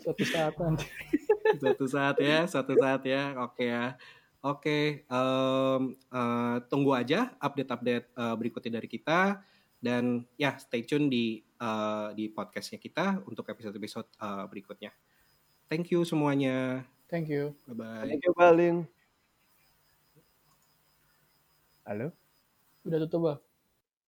suatu saat nanti suatu saat ya, suatu saat ya. Oke ya. Oke, em, eh, tunggu aja update-update eh, berikutnya dari kita dan ya stay tune di eh, di podcastnya kita untuk episode-episode eh, berikutnya. Thank you semuanya. thank you Bye bye. Thank you, Balin. Halo? udah tutup bah